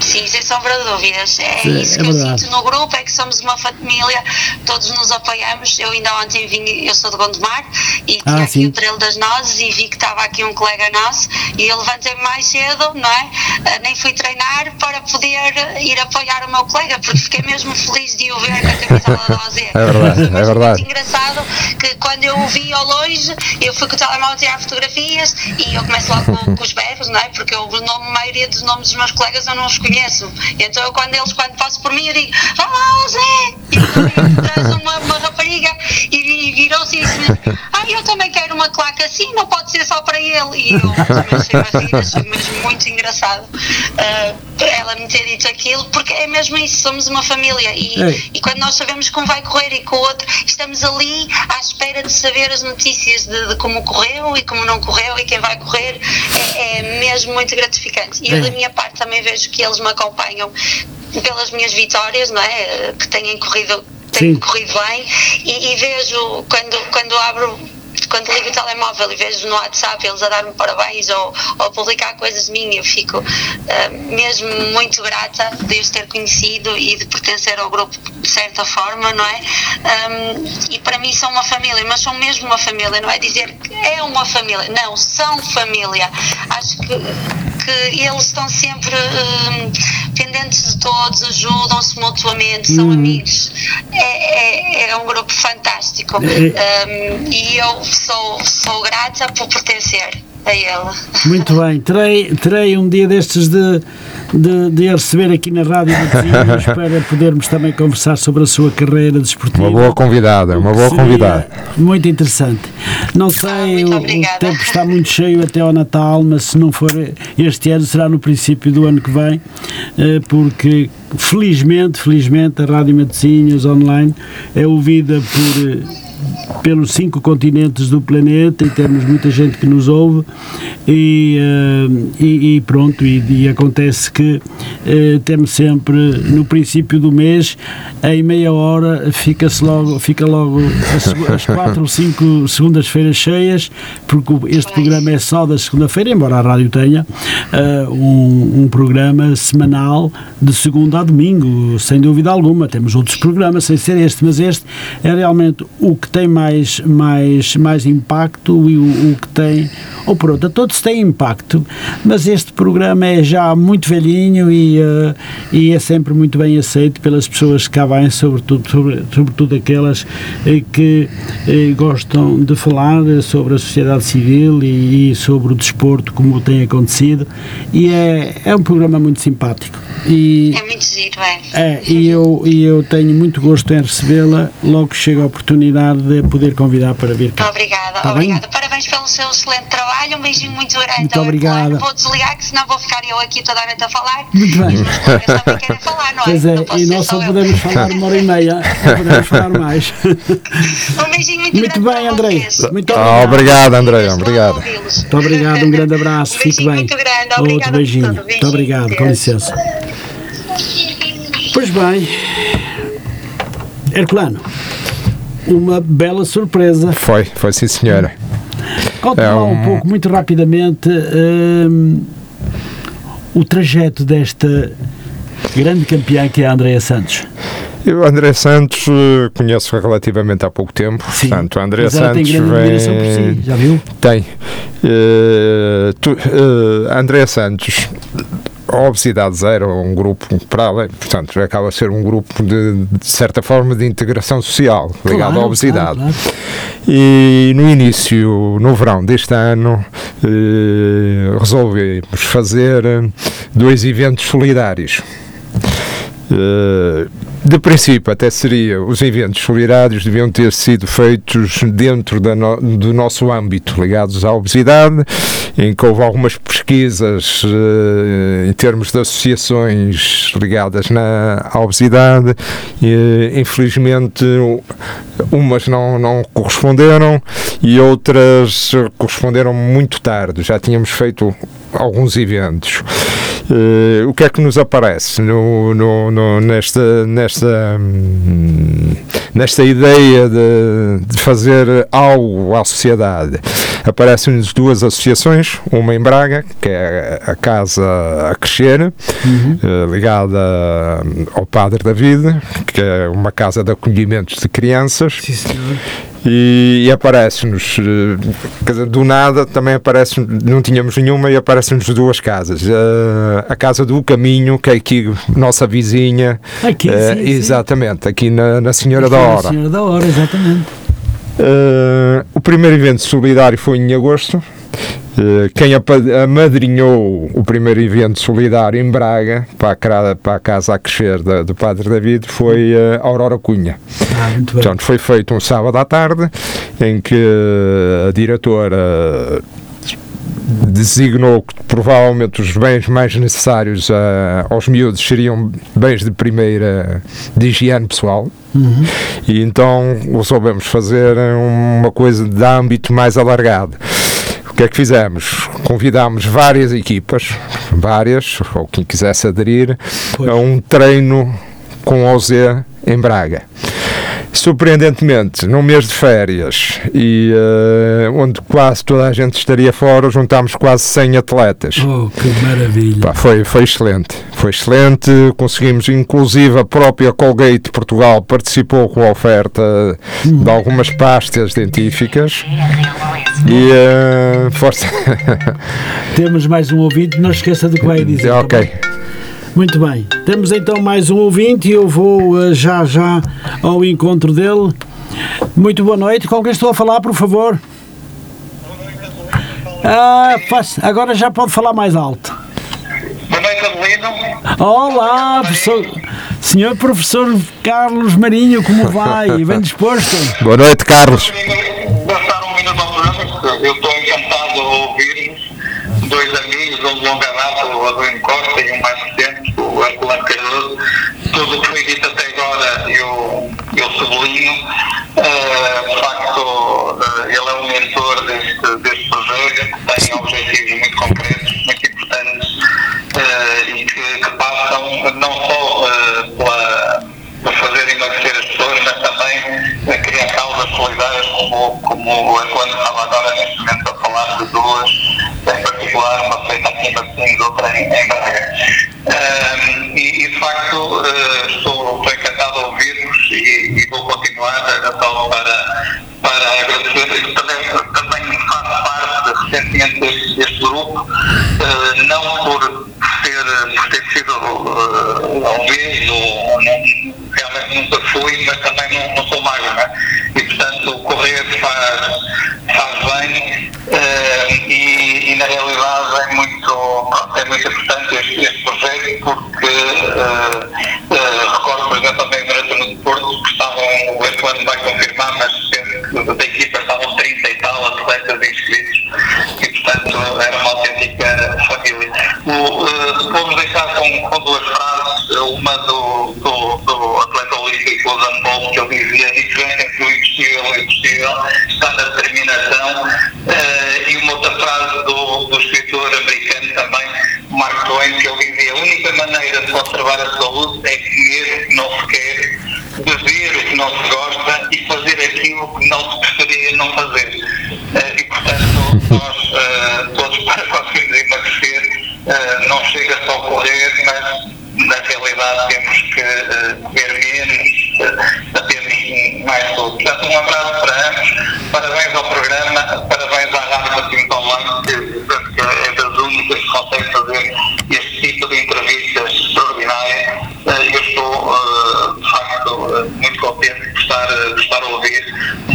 Sim, sem sombra de dúvidas. É Sim, isso é que verdade. eu sinto no grupo, é que somos uma família, todos nos apoiamos. Eu ainda ontem vim, eu sou de Gondomar e tinha ah, aqui sim. o Trelo das Nozes e vi que estava aqui um colega nosso e eu levantei-me mais cedo, não é? Uh, nem fui treinar para poder ir apoiar o meu colega, porque fiquei mesmo feliz de o ver com a camisola da OZ. É verdade, é verdade. muito engraçado que quando eu o vi ao longe, eu fui com o telemóvel tirar fotografias e eu começo logo com, com os berros, não é? Porque eu, o nome, a maioria dos nomes dos meus colegas eu não os conheço. Então eu, quando eles, quando passo por mim, eu digo, vá lá, Zé! E traz uma, uma rapariga e, e virou-se e disse ah, eu também quero uma claque assim, não pode ser só para ele. E eu comecei a rir, achei mesmo muito engraçado uh, ela me ter dito aquilo, porque é mesmo isso, somos uma família. E, e quando nós sabemos como vai correr e com o outro, estamos ali à espera de saber as notícias de, de como correu e como não correu e quem vai correr, é, é mesmo muito gratificante. E eu, da minha parte, também vejo que eles me acompanham pelas minhas vitórias, não é? Que têm corrido, têm corrido bem e, e, vejo quando, quando abro quando ligo o telemóvel e vejo no WhatsApp eles a dar-me parabéns ou, ou publicar coisas minhas, eu fico uh, mesmo muito grata de os ter conhecido e de pertencer ao grupo de certa forma, não é? Um, e para mim são uma família, mas são mesmo uma família, não é dizer que é uma família, não, são família. Acho que, que eles estão sempre um, pendentes de todos, ajudam-se mutuamente, são hum. amigos. É, é, é, um grupo fantástico. É. Um, e eu sou, sou grata por pertencer a ele. Muito bem, terei, terei um dia destes de, de, de receber aqui na Rádio Matosinhos para podermos também conversar sobre a sua carreira desportiva. Uma boa convidada, uma boa convidada. Muito interessante. Não sei, ah, o, o, tempo está muito cheio até ao Natal, mas se não for este ano, será no princípio do ano que vem, eh, porque felizmente, felizmente, a Rádio Matosinhos online é ouvida por pelos cinco continentes do planeta e temos muita gente que nos ouve e, uh, e, e, pronto, e, e acontece que uh, temos sempre no princípio do mês, em meia hora fica-se logo, fica logo as, as quatro ou cinco segundas-feiras cheias, porque este programa é só da segunda-feira, embora a rádio tenha uh, um, um programa semanal de segunda a domingo, sem dúvida alguma. Temos outros programas sem ser este, mas este é realmente o que tem mais, mais, mais impacto e o, o que tem, ou pronto, todos têm impacto, mas este programa é já muito velhinho e, uh, e é sempre muito bem aceito pelas pessoas que cá vêm, sobretudo, sobre, sobretudo aquelas uh, que uh, gostam de falar sobre a sociedade civil e, e, sobre o desporto, como tem acontecido, e é, é um programa muito simpático. E, é muito giro, é. é e, eu, e eu tenho muito gosto em recebê-la logo que chega a oportunidade de poder convidar para vir cá. Obrigada, tá obrigada. Bem? Parabéns pelo seu excelente trabalho, um beijinho muito grande. Muito obrigada. Vou desligar, que senão vou ficar eu aqui toda a noite a falar. Muito bem. E os meus colegas também querem falar, não é? Pois é, e nós só podemos falar uma hora e meia, não podemos falar mais. Um beijinho muito, muito grande. Bem, André. Muito obrigado. obrigado, André. Obrigado. Muito obrigado, um grande abraço. Um Fique bem. muito grande. Obrigado Outro beijinho. Muito obrigado, com licença. Pois bem, Herculano, uma bela surpresa. Foi, foi sim senhora. Conta é um... um... pouco, muito rapidamente, um, o trajeto desta grande campeã que é a Andrea Santos. Eu, André Santos, eh, conheço relativamente há pouco tempo. Sim, Portanto, André mas Santos tem vem. Si, já viu? Tem. Uh, tu, uh, André Santos a obesidade zero um grupo para além, portanto, acaba a ser um grupo de, de certa forma de integração social ligado claro, à obesidade. Claro, claro. E no início, no verão deste ano, eh, resolvemos fazer dois eventos solidários. Eh, de princípio, até seria, os eventos solidários deviam ter sido feitos dentro no, do nosso âmbito, ligados à obesidade, em que houve algumas pesquisas uh, em termos de associações ligadas na, à obesidade, e, infelizmente umas não, não corresponderam e outras corresponderam muito tarde, já tínhamos feito alguns eventos. Uh, o que é que nos aparece no, no, no nesta, nesta, hum, nesta ideia de, de, fazer algo à sociedade? Aparecem-nos duas associações, uma em Braga, que é a Casa a Crescer, uhum. uh, ligada ao Padre David, que é uma casa de acolhimentos de crianças. Sim, senhor e, aparece-nos, eh, do nada também aparece, não tínhamos nenhuma e aparecem-nos duas casas. Uh, a casa do Caminho, que é aqui nossa vizinha. Aqui, sim, Exatamente, sim. aqui na, na Senhora aqui da Hora. Senhora da Hora, exatamente. Uh, o primeiro evento solidário foi em agosto, eh, quem amadrinhou o primeiro evento solidário em Braga, para a, para a Casa a Crescer da, do Padre David, foi a Aurora Cunha. Ah. Portanto, foi feito um sábado à tarde, em que a diretora designou que provavelmente os bens mais necessários uh, aos miúdos seriam bens de primeira de higiene pessoal uhum. e então resolvemos fazer uma coisa de âmbito mais alargado que é que fizemos? Convidámos várias equipas, várias, ou quem quisesse aderir, pois. a um treino com OZ em Braga. Surpreendentemente, num mês de férias e uh, onde quase toda a gente estaria fora, juntámos quase 100 atletas. Oh, que maravilha! Pá, foi, foi excelente, foi excelente. Conseguimos, inclusive, a própria Colgate Portugal participou com a oferta de algumas pastas dentíficas. E uh, força. Temos mais um ouvinte, não esqueça do que vai dizer. Ok. Muito bem, temos então mais um ouvinte e eu vou uh, já já ao encontro dele. Muito boa noite, com quem estou a falar, por favor? Ah, faz, agora já pode falar mais alto. Boa noite, Adelino. Olá, professor, senhor professor Carlos Marinho, como vai? Bem disposto? Boa noite, Carlos. Vou um minuto ao programa, eu estou encantado a ouvir dois amigos, um de longa data, o Adelino Costa e um mais recente, o Herculano Cardoso. Tudo o que foi dito até agora eu, eu sublinho. Uh, de facto, uh, ele é o mentor deste, deste projeto, que tem objetivos muito concretos, muito importantes uh, e que, que, passam não só pela, por fazer emagrecer as pessoas, mas também a criar causas solidárias, como, como o Herculano estava agora neste momento a falar de duas em particular, uma feita aqui em Martins, outra em, em Braga. Um, e, e, de facto uh, estou, estou encantado a ouvir-vos e, e, vou continuar só para, para agradecer. Também, também recentemente deste, deste grupo, uh, não por ter, por ter sido uh, ouvido, realmente nunca fui, mas também não, não sou magro, né? e portanto correr faz, faz bem uh, e, e, na realidade é muito, é muito importante este, este projeto porque uh, uh, recordo, por exemplo, também durante no Deporto que estavam, o ano vai confirmar, mas da equipa estavam 30 e tal atletas inscritos e portanto era uma autêntica família. O, formos deixar com, com duas frases, uma do, do, do atleta olímpico, o Zambol, que ele dizia a diferença entre o impossível e o possível está na determinação uh, e uma outra frase do, do escritor americano também, Mark Twain, que ele dizia a única maneira de conservar a saúde é comer o que não se quer, beber o que não se gosta e fazer aquilo que não se preferia não fazer. Uh, e portanto, nós uh, todos para conseguirmos emagrecer, uh, não chega só a correr, mas na realidade temos que comer menos, termos mais saúde. Portanto, um abraço para ambos, parabéns ao programa, parabéns à Rádio Martins Online, que é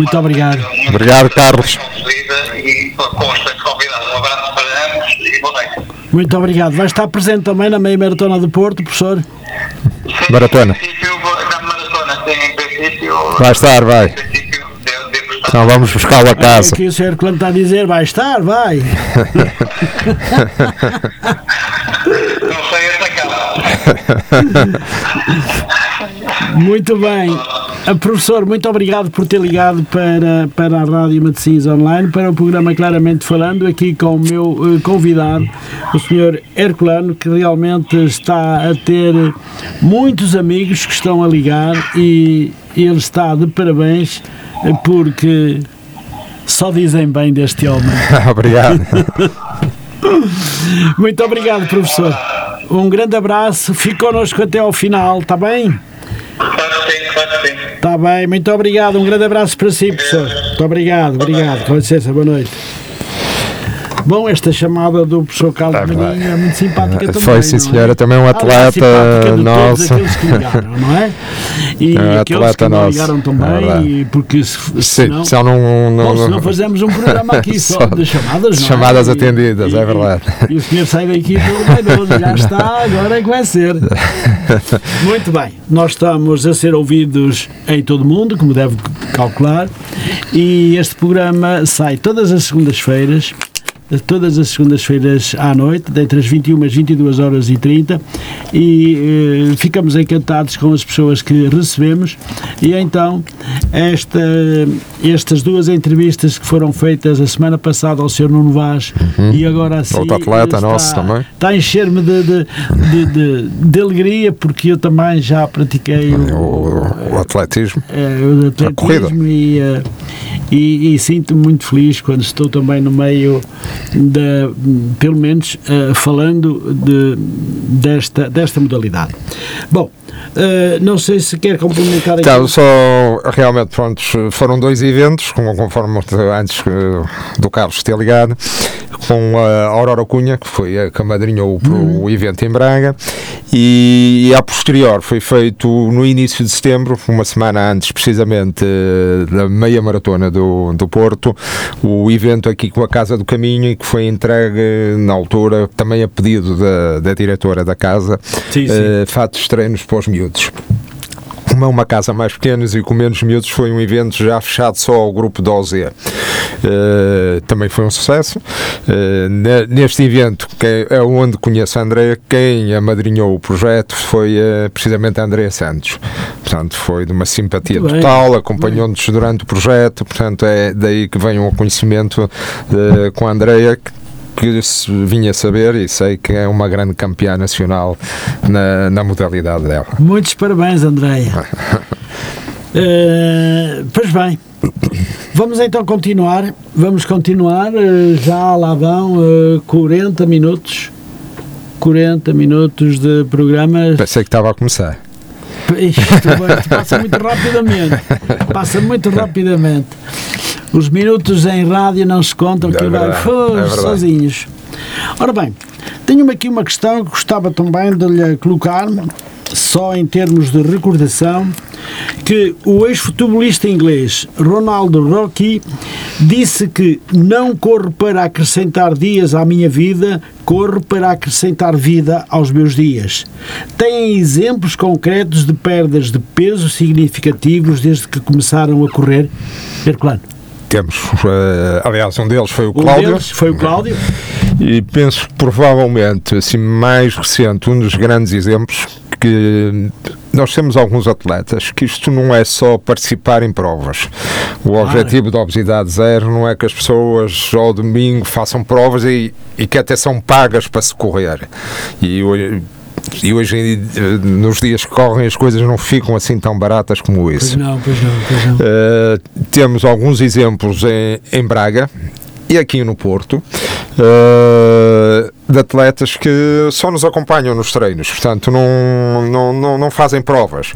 Muito obrigado. Obrigado, Carlos. E. Um e. Muito obrigado. Vai estar presente também na meia maratona do Porto, professor? Maratona. Sim, Vai estar, vai. Então vamos buscá-lo a casa. Aqui o senhor quando está a dizer vai estar, vai. Não sei esta casa. Muito bem. Ah, Professor, muito obrigado por ter ligado para, para a Rádio Medicinas Online, para o programa Claramente Falando, aqui com o meu eh, convidado, o Sr. Herculano, que realmente está a ter muitos amigos que estão a ligar e ele está de parabéns eh, porque só dizem bem deste homem. Obrigado. Muito obrigado, professor. Um grande abraço, fique connosco até ao final, está bem? Claro sim, sim. Está bem, muito obrigado. Um grande abraço para si, professor. Muito obrigado, obrigado. Com licença, boa noite. Bom, esta chamada do professor Carlos É. Marinho é muito simpática também. Foi, sim, não é? senhora. Também um Ah, atleta todos nosso. aqueles que ligaram, não é? E É um aqueles que atleta não nosso. ligaram É também, e porque se, Sim, senão, só não, não, Bom, se não fazemos um programa aqui só, Só de chamadas, não é? chamadas E- atendidas, e- é verdade. E, o senhor sai daqui todo vaidoso, já está, agora é que vai ser. Muito bem, nós estamos a ser ouvidos em todo o mundo, como deve calcular, e este programa sai todas as segundas-feiras, todas as segundas-feiras à noite, entre as 21 e as 22 horas e 30, e eh, ficamos encantados com as pessoas que recebemos, e então esta, estas duas entrevistas que foram feitas a semana passada ao Sr. Nuno Vaz e agora assim Outro atleta está, nosso também. está a encher-me de, de, de, de- de alegria porque eu também já pratiquei o, o, o atletismo. é, o corrida. atletismo e, eh, e, e sinto-me muito feliz quando estou também no meio da, pelo menos eh, falando de, desta, desta modalidade. Bom, eh, não sei se quer complementar aqui. Então, só realmente, pronto, foram dois eventos, como, conforme antes eh, do Carlos ter ligado, com a Aurora Cunha, que foi a que amadrinhou o, o evento em Braga, e a posterior foi feito no início de setembro, uma semana antes, precisamente, eh, da meia maratona do, do Porto, o evento aqui com a Casa do Caminho, e que foi entregue na altura, também a pedido da, da diretora da casa, Sim, sim. eh, fatos treinos para os miúdos. Como é uma casa mais pequena e com menos miúdos, foi um evento já fechado só ao grupo da OZ. Eh, também foi um sucesso. Ne- neste evento, que é onde conheço a Andrea, quem amadrinhou o projeto foi eh, precisamente a Andrea Santos. Portanto, foi de uma simpatia Muito total, acompanhou-nos durante o projeto, portanto, é daí que vem o conhecimento com a Andrea, que que vinha a saber e sei que é uma grande campeã nacional na, na modalidade dela. Muitos parabéns, Andréia. Eh, pois bem, vamos então continuar. Vamos continuar. eh, já lá vão eh, 40 minutos. 40 minutos de programa. Pensei que estava a começar. Isto passa muito rapidamente. Passa muito rapidamente. Os minutos em rádio não se contam, É que vai é sozinhos. Ora bem, tenho aqui uma questão que gostava também de lhe colocar, só em termos de recordação, que o ex-futebolista inglês Ronaldo Rocky disse que não corro para acrescentar dias à minha vida, corro para acrescentar vida aos meus dias. Têm exemplos concretos de perdas de peso significativos desde que começaram a correr? Herculano. Temos, eh, aliás, um deles foi o Um Cláudio. deles foi o Cláudio. E penso que provavelmente, assim, mais recente, um dos grandes exemplos que nós temos alguns atletas que isto não é só participar em provas. O objetivo da obesidade zero não é que as pessoas ao domingo façam provas e, e que até são pagas para se correr. E e hoje eh, nos dias que correm as coisas não ficam assim tão baratas como Pois isso. não, pois não, pois não. Uh, temos alguns exemplos em, em Braga e aqui no Porto uh, de atletas que só nos acompanham nos treinos, portanto não, não, não, não fazem provas.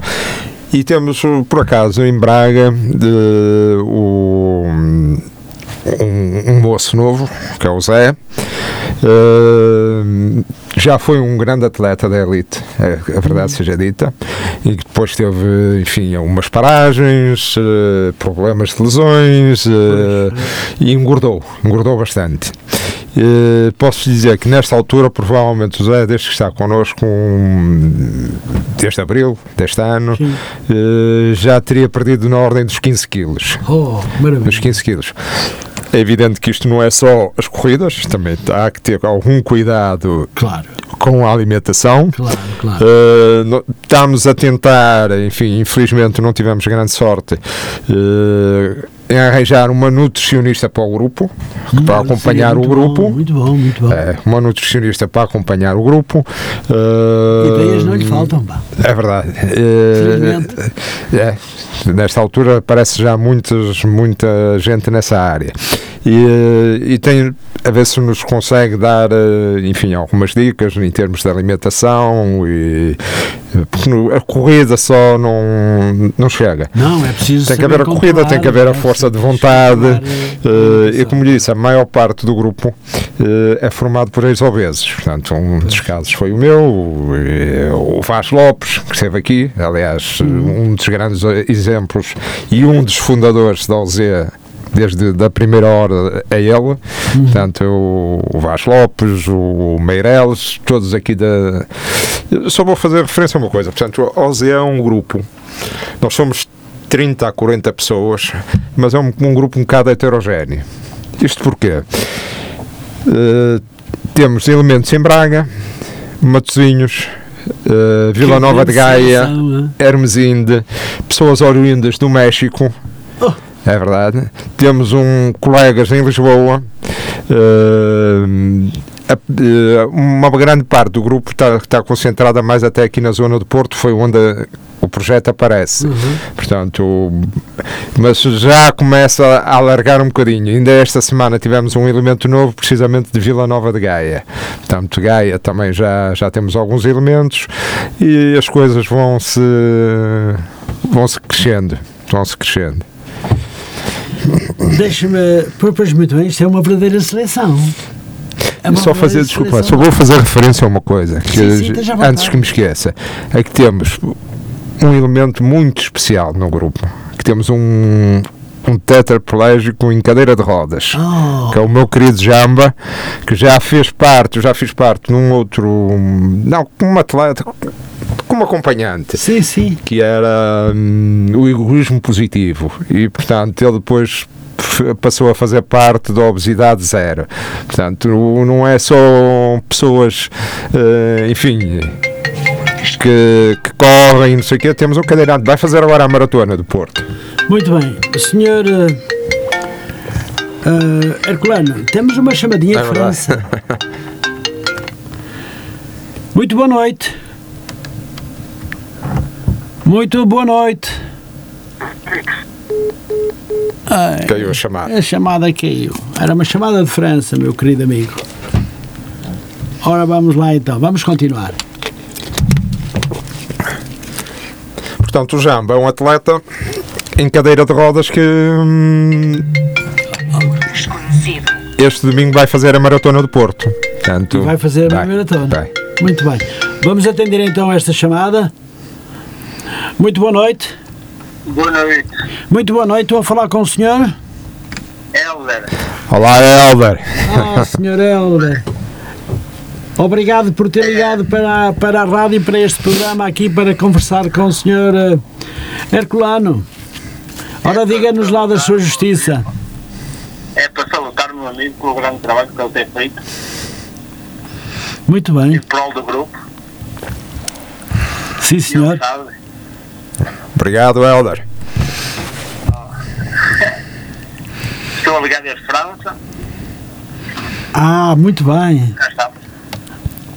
E temos, por acaso, em Braga de, o, um, um moço novo, que é o Zé, uh, já foi um grande atleta da elite, é, a verdade seja dita, e que depois teve, enfim, algumas paragens, eh, problemas de lesões, eh, e engordou, engordou bastante. Eh, posso dizer que nesta altura, provavelmente, o Zé, desde que está connosco, um, desde abril deste ano, eh, já teria perdido na ordem dos 15 quilos. Oh, Dos maravilha. 15 quilos. É evidente que isto não é só as corridas, também há que ter algum cuidado Claro, com a alimentação. claro, claro. Uh, estamos a tentar, enfim, infelizmente não tivemos grande sorte uh, em arranjar uma nutricionista para o grupo, para Hum, acompanhar sim, o grupo. bom, muito bom, muito bom. É, uma nutricionista para acompanhar o grupo. Uh, Ideias não lhe faltam, pá. É verdade. Uh, é, nesta altura parece já muitas, muita gente nessa área. E, uh, e tem a ver se nos consegue dar, uh, enfim, algumas dicas em termos de alimentação e porque a corrida só não, não chega. Não, é preciso Tem que haver a corrida, tem que haver a é força de preciso vontade. eh, e como lhe disse, a maior parte do grupo eh, é formado por ex-obesos. Portanto, um dos casos foi o meu, o, eh, Vaz Lopes, que esteve aqui, aliás, um dos grandes exemplos e um dos fundadores da OZE. Desde da primeira hora é ele, portanto, o, Vaz Lopes, o Meireles, todos aqui da. Eu Só vou fazer referência a uma coisa, portanto, a OZE é um grupo nós somos 30 a 40 pessoas, mas é um, um grupo um bocado heterogéneo. Isto porquê? Eh, temos elementos em Braga, Matosinhos, eh, Vila Nova de Gaia, Hermesinde, pessoas oriundas do México. É verdade. Temos um colegas em Lisboa. eh, eh, uma grande parte do grupo está, está concentrada mais até aqui na zona do Porto, foi onde o projeto aparece. Portanto, mas já começa a alargar um bocadinho. Ainda esta semana tivemos um elemento novo, precisamente de Vila Nova de Gaia. Portanto, Gaia também já, já temos alguns elementos e as coisas vão se vão se crescendo, vão se crescendo. Deixa-me. Pois, muito bem, isto é uma verdadeira seleção. É uma só fazer, desculpa, seleção. só vou fazer referência a uma coisa, que Sim, sim, antes que me esqueça, é que temos um elemento muito especial no grupo, que temos um, um tetraplégico em cadeira de rodas. Oh, que é o meu querido Jamba, que já fez parte, eu já fiz parte num outro, não, como atleta, como acompanhante, sim, sim. que era hum, o egoísmo positivo, e portanto ele depois passou a fazer parte da obesidade zero. Portanto, não é só pessoas, eh, enfim, que, que correm, e não sei o quê, temos um cadeirante, vai fazer agora a maratona do Porto. Muito bem. Senhor. eh, Herculano, temos uma chamadinha É de. França. Muito boa noite. Muito boa noite. Ai, Caiu a chamada. a chamada caiu. Era uma chamada de França, meu querido amigo. Ora, vamos lá então. Vamos continuar. Portanto, o Jamba é um atleta em cadeira de rodas que hum, este domingo vai fazer a maratona do Porto. Portanto, Vai fazer a vai, maratona. vai. Muito bem. Vamos atender então esta chamada. Muito boa noite. Boa noite, Muito boa noite. Estou a falar com o senhor. Helder. Olá, Helder. Ah, senhor Helder. Obrigado por ter ligado para, a- para a rádio e para este programa aqui para conversar com o senhor eh, Herculano. Ora, diga-nos lá da sua justiça. É para salutar o meu amigo pelo grande trabalho que ele tem feito Muito bem. em prol do grupo. Sim, senhor. Obrigado, Helder. Estou a ligar desde França. Ah, muito bem. Já estamos.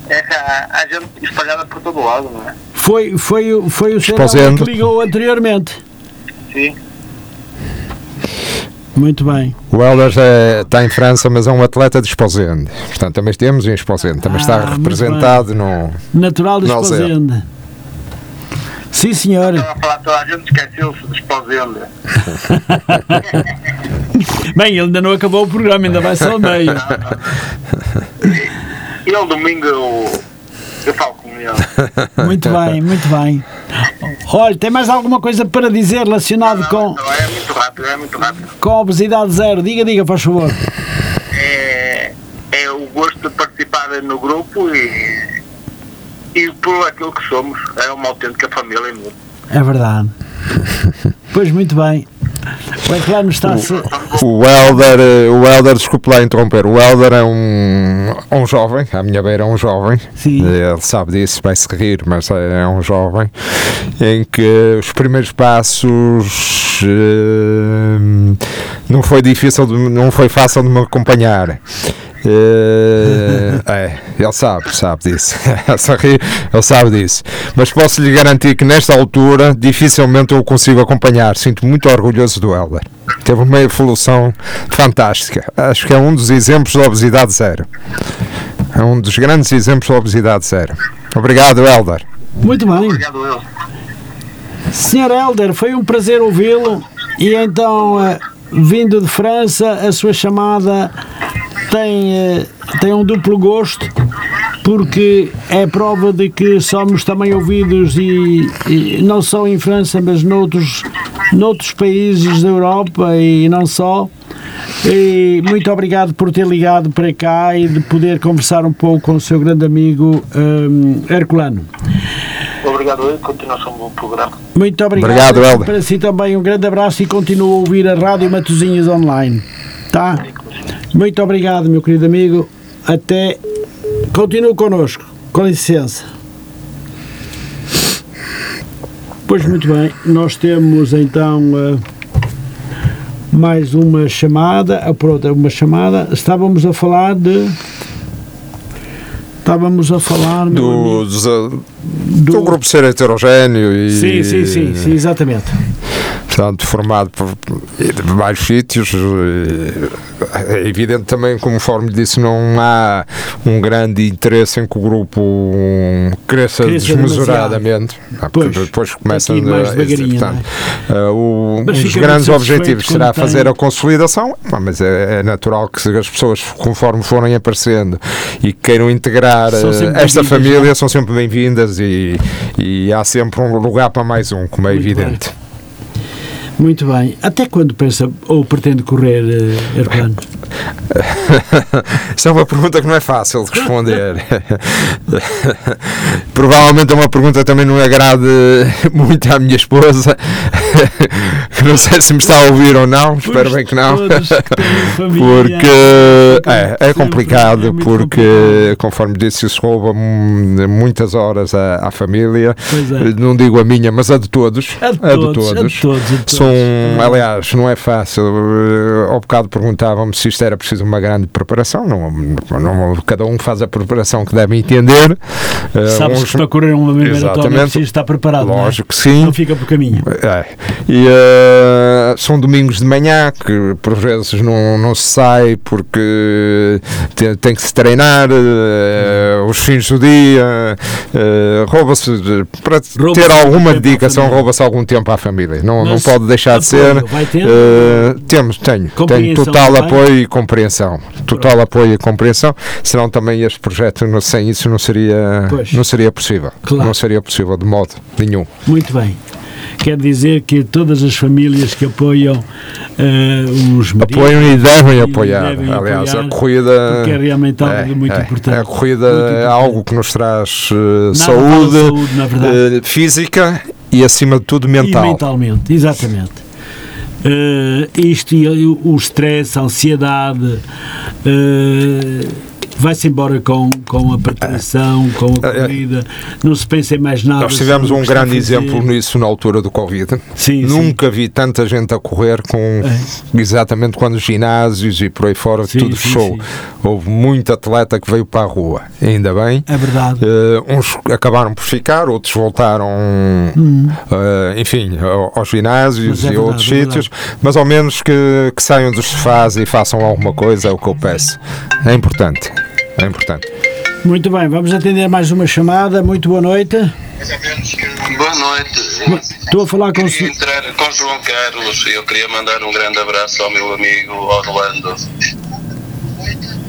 É que há, há gente espalhada por todo lado, não é? Foi, foi, o- foi o senhor que ligou anteriormente. Sim. Muito bem. O Helder já está em França, mas é um atleta de Esposende. Portanto, também temos em Esposende. Também Ah, está representado no. Natural de Zé. Esposende. Sim, senhor. Estava a falar toda a gente, esqueceu-se de Esposende. Bem, ele ainda não acabou o programa, ainda vai só ao meio. Ele domingo eu, falo com ele. Muito bem, muito bem. Olha, tem mais alguma coisa para dizer relacionado com, Não, é muito rápido, é muito rápido. com a obesidade zero? Diga, diga, faz favor. É, é o, grupo e, e por aquilo que somos. É uma autêntica família mesmo. É verdade. Pois muito bem. O Herculano está-se. O Helder, eh, o Helder, desculpe lá interromper, o Helder é um, um jovem, à minha beira é um jovem, Sim. ele sabe disso, vai se rir, mas é um jovem, em que os primeiros passos eh, não foi difícil, de- não foi fácil de me acompanhar. Eh, é, ele sabe, sabe disso. Ele sabe disso. Mas posso lhe garantir que nesta altura dificilmente eu o consigo acompanhar. Sinto muito orgulhoso do Helder. Teve uma evolução fantástica. Acho que é um dos exemplos da obesidade zero. É um dos grandes exemplos da obesidade zero. Obrigado, Helder. Muito bem. Obrigado, eu. Senhor Helder, foi um prazer ouvi-lo. E então, eh, vindo de França, a sua chamada tem, eh, tem um duplo gosto, porque é prova de que somos também ouvidos, e, e não só em França, mas noutros, noutros países da Europa e não só. E muito obrigado por ter ligado para cá e de poder conversar um pouco com o seu grande amigo hum, Herculano. Obrigado, eu. Continuação do programa. Muito obrigado. Obrigado, Helder. Para si também um grande abraço e continua a ouvir a Rádio Matozinhos Online. Tá? Muito obrigado, meu querido amigo. Até. Continue connosco. Com licença. Pois muito bem, nós temos então eh, mais uma chamada. Pronto, uma chamada. Estávamos a falar de. Estávamos a falar Do, dos, uh, do grupo ser heterogéneo e. Sim, sim, sim, sim, exatamente. Portanto, formado por, vários sítios. É evidente também, conforme disse, não há um grande interesse em que o grupo cresça, Cresça desmesuradamente. Ah, Pois, depois começa mais a- portanto, o- Mas um dos fica grandes objetivos será tem- fazer a consolidação, mas é, é natural que as pessoas, conforme forem aparecendo e queiram integrar sempre esta bem-vindas, família, não é? são sempre bem-vindas e, e há sempre um lugar para mais um, como é Muito evidente. Muito bem. Até quando pensa ou pretende correr, eh, Herculano? Isso é uma pergunta que não é fácil de responder. Provavelmente é uma pergunta que também não agrade muito à minha esposa. que não sei se me está a ouvir ou não, espero bem que não. que família, Porque é, é complicado, é porque complicado. conforme disse, isso rouba muitas horas à, à família. Pois é. Não digo a minha, mas a de todos. A de todos, a de todos, a de todos. São, aliás, não é fácil. Eh, Ao bocado perguntavam-me se isto era preciso uma grande preparação. Não, não- cada um faz a preparação que deve entender. Eh, Sabes uns- que para correr uma maratona é preciso estar preparado. não é? Lógico que sim. Não fica por caminho. É. E eh, são domingos de manhã que por vezes não, não se sai porque tem, tem que se treinar, eh, os fins do dia, rouba-se para Rouba-se ter alguma dedicação, rouba-se algum tempo à família. Não, não Mas pode deixar de ser. apoio, vai ter? eh, temos, tenho, tenho total apoio e compreensão. Total apoio e compreensão. Senão também este projeto não- sem isso não seria, Pois. não seria possível. Claro. Não seria possível de modo nenhum. Muito bem. Quer dizer que todas as famílias que apoiam eh, os meninos, Apoiam e devem apoiar. devem Aliás, apoiar, a corrida. é realmente algo muito importante. A corrida Muito é importante. algo que nos traz Nada saúde, saúde, eh, física e, acima de tudo, mental. E mentalmente, exatamente. Eh, isto o stress, a ansiedade, eh, vai-se embora com, com a preparação, com a É, é. corrida, não se pensa em mais nada. Nós tivemos um grande exemplo nisso na altura do Covid. Sim, Nunca vi tanta gente a correr com exatamente quando os ginásios e por aí fora Sim, tudo sim, fechou. sim. Houve muito atleta que veio para a rua. Ainda bem. É verdade. Eh, uns acabaram por ficar, outros voltaram, eh, enfim, ao- aos ginásios é e verdade, outros é sítios, mas ao menos que, que saiam dos sofás e façam alguma coisa, é o que eu peço. É importante. É importante. Muito bem, vamos atender mais uma chamada. Muito boa noite. Boa noite. Estou a falar com o senhor. entrar com João Carlos. Eu queria mandar um grande abraço ao meu amigo Orlando.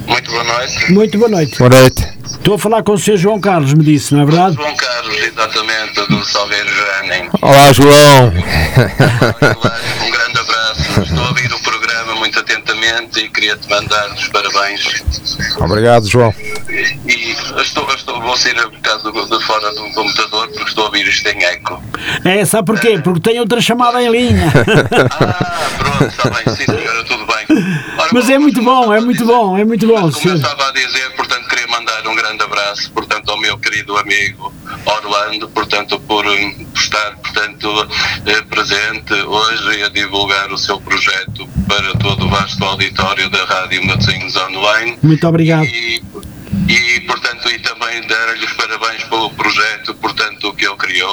Muito boa noite. Muito boa noite. Boa noite. Estou a falar com o senhor João Carlos, me disse, não é verdade? João Carlos, exatamente, do Salgueiro Janem. Olá, João. Um grande abraço. Estou a ouvir e queria-te mandar os parabéns. Obrigado, João. E estou, estou, vou sair um bocado de fora do computador porque estou a ouvir isto em eco. É, sabe porquê? Porque tem outra chamada em linha. Ah, pronto, está bem, sim senhora, tudo bem. Ora, Mas é muito bom, é muito bom, é muito bom. Como eu senhor. estava a dizer, portanto, queria mandar um grande abraço, portanto, ao meu querido amigo Orlando, portanto, por hum, estar, portanto, eh, presente hoje a divulgar o seu projeto para todo o vasto auditório da Rádio Matosinhos Online. Muito obrigado. E, e, portanto, e também dar-lhe os parabéns pelo projeto, portanto,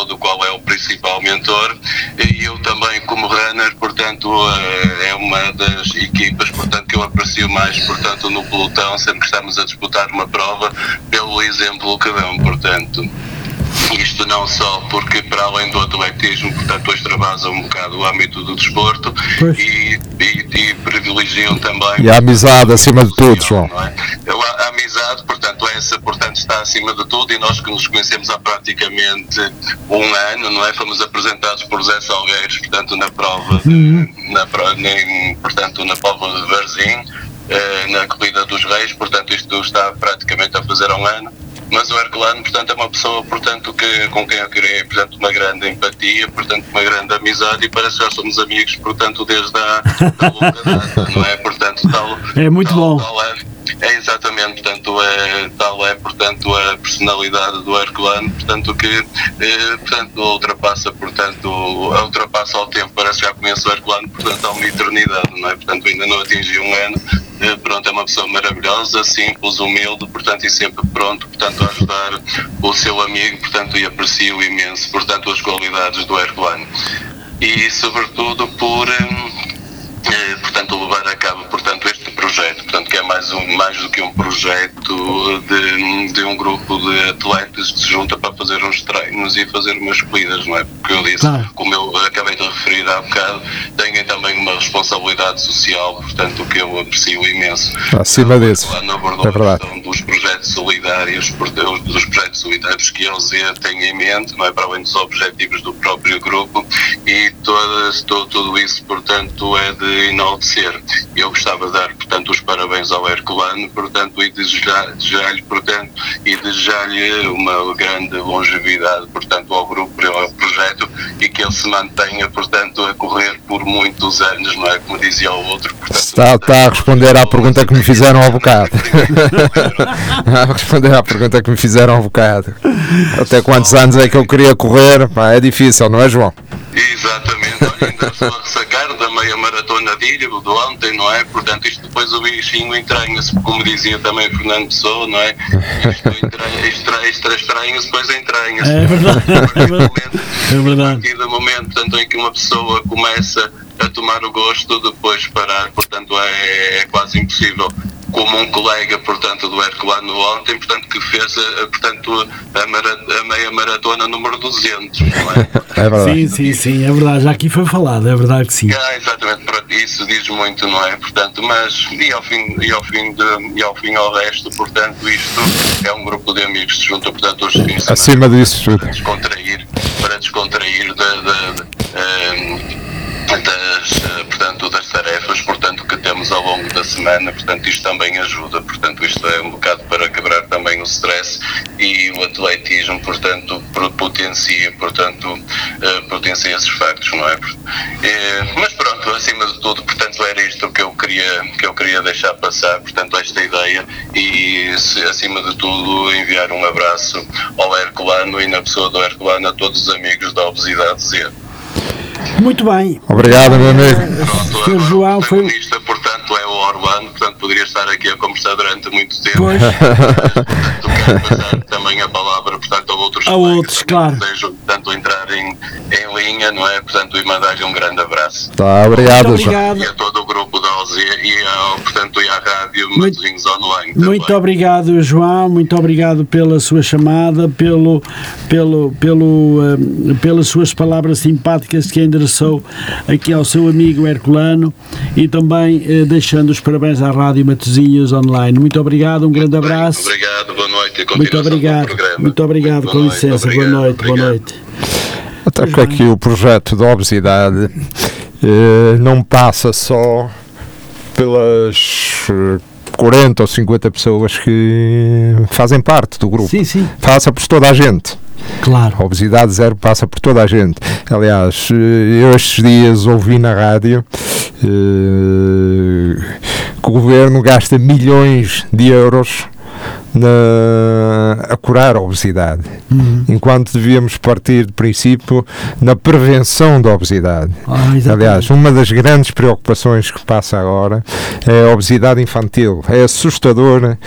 do qual é o principal mentor. E eu também, como runner, portanto, eh, é uma das equipas, portanto, que eu aprecio mais, portanto, no pelotão, sempre que estamos a disputar uma prova, pelo exemplo que dão, portanto. Isto não só porque, para além do atletismo, portanto, extravasam um bocado o âmbito do desporto e, e, e privilegiam também E a amizade acima de tudo, João. é? A, a amizade, portanto, essa portanto, está acima de tudo e nós que nos conhecemos há praticamente um ano, não é? Fomos apresentados por Zé Salgueiros, portanto, na prova, de, na, pro- nem, portanto, na prova de Varzim, eh, na Corrida dos Reis, portanto, isto está praticamente a fazer um ano. Mas o Herculano, portanto, é uma pessoa, portanto, que, com quem eu criei, portanto, uma grande empatia, portanto, uma grande amizade e parece que já somos amigos, portanto, desde a longa data, não é? Portanto, tal, É muito tal- bom. tal é, é exatamente, portanto, é, tal é, portanto, a personalidade do Herculano, portanto, que, eh, portanto, ultrapassa, portanto, ultrapassa ao tempo, parece que já conheço o Herculano, portanto, há uma eternidade, não é? Portanto, ainda não atingi um ano, pronto, é uma pessoa maravilhosa, simples, humilde, portanto, e sempre pronto, portanto, a ajudar o seu amigo, portanto, e aprecio imenso, portanto, as qualidades do Herculano. E, sobretudo, por... hum, eh, portanto, levar a cabo, portanto, projeto, portanto, que é mais, um, mais do que um projeto de, de um grupo de atletas que se junta para fazer uns treinos e fazer umas corridas, não é? Porque eu disse, Claro. como eu acabei de referir há bocado, têm também uma responsabilidade social, portanto, que eu aprecio imenso. Acima disso. Lá abordou É verdade. questão dos projetos solidários, dos projetos solidários que eles têm em mente, não é? Para além dos objetivos do próprio grupo e todas, to- tudo isso, portanto, é de enaltecer. Eu gostava de dar, portanto, os parabéns ao Herculano, portanto, e desejar- desejar-lhe, portanto, e desejar-lhe uma grande longevidade, portanto, ao grupo e ao projeto e que ele se mantenha, portanto, a correr por muitos anos, não é? Como dizia o outro. Portanto, Está, está a responder à pergunta que me fizeram há bocado. a responder à pergunta que me fizeram há bocado. Até quantos anos é que eu queria correr? Pá, é difícil, não é, João? Exatamente, olha, ainda estou a sacar da meia maratona de Ilho de ontem, não é? Portanto, isto depois o bichinho entranha-se, como dizia também Fernando Pessoa, não é? Isto entranha- extra, extra estranha-se, depois entranha-se. É verdade, é verdade. É A verdade. partir do momento portanto, em que uma pessoa começa a tomar o gosto, depois parar, portanto, é, é quase impossível. Como um colega, portanto, do Herculano ontem, portanto, que fez, a, portanto, a, mara- a meia maratona número 200, não é? É verdade. Sim, sim, sim, é verdade. Já aqui foi falado, é verdade que sim. Ah, exatamente, isso diz muito, não é? Portanto, mas e ao fim, e ao fim, de, e ao fim ao resto, portanto, isto é um grupo de amigos que se junta, portanto, hoje fins de semana Acima disso para descontrair, para descontrair da, da- da- ehm, das, eh, portanto, temos ao longo da semana, portanto, isto também ajuda, portanto, isto é um bocado para quebrar também o stress e o atletismo, portanto, potencia, portanto, eh, potencia esses factos, não é? Eh, mas pronto, acima de tudo, portanto, era isto que eu queria, que eu queria deixar passar, portanto, esta ideia e, acima de tudo, enviar um abraço ao Herculano e na pessoa do Herculano a todos os amigos da Obesidade Z. Muito bem. Obrigado, meu amigo. Pronto, João, o foi- protagonista, portanto, é o Orlando, portanto, poderia estar aqui a conversar durante muito tempo. Pois. Portanto, quero passar também a palavra, portanto, outros A colegas outros, claro. desejam, portanto, entrar em, em linha, não é? Portanto, e mandar-lhe um grande abraço. Tá, obrigado, Muito João. obrigado. E a todo o grupo da OZ e, ao, portanto, e à rádio Muito- Matosinhos Online Muito também. obrigado, João. Muito obrigado pela sua chamada, pelo, pelo, pelo, eh, pelas suas palavras simpáticas que endereçou aqui ao seu amigo Herculano e também eh, deixando os parabéns à Rádio Matosinhos Online. Muito obrigado, um grande abraço. Obrigado, boa noite e Muito obrigado. programa. Muito obrigado, Boa com noite, licença. obrigado, boa noite, boa obrigado. noite. Até porque aqui o projeto da obesidade eh, não passa só pelas eh, 40 ou 50 pessoas que fazem parte do grupo. Sim, sim, Passa por toda a gente. claro. A obesidade zero passa por toda a gente. Aliás, eh, eu estes dias ouvi na rádio eh, que o governo gasta milhões de euros na, a curar a obesidade, Uhum. enquanto devíamos partir de princípio na prevenção da obesidade. Ah. Aliás, uma das grandes preocupações que passa agora é a obesidade infantil. É assustadora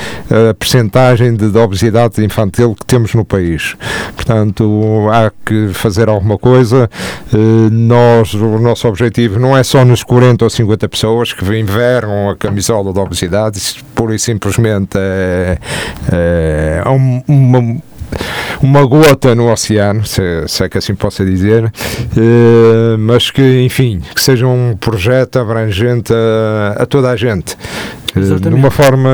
a percentagem de, de obesidade infantil que temos no país. Portanto, há que fazer alguma coisa. Eh, Nós, o nosso objetivo não é só nos 40 ou 50 pessoas que envergam a camisola da obesidade, isso pura e simplesmente é, é um- uma uma gota no oceano, se, se é que assim possa dizer, eh, mas que, enfim, que seja um projeto abrangente a, a toda a gente, eh, de Exatamente. uma forma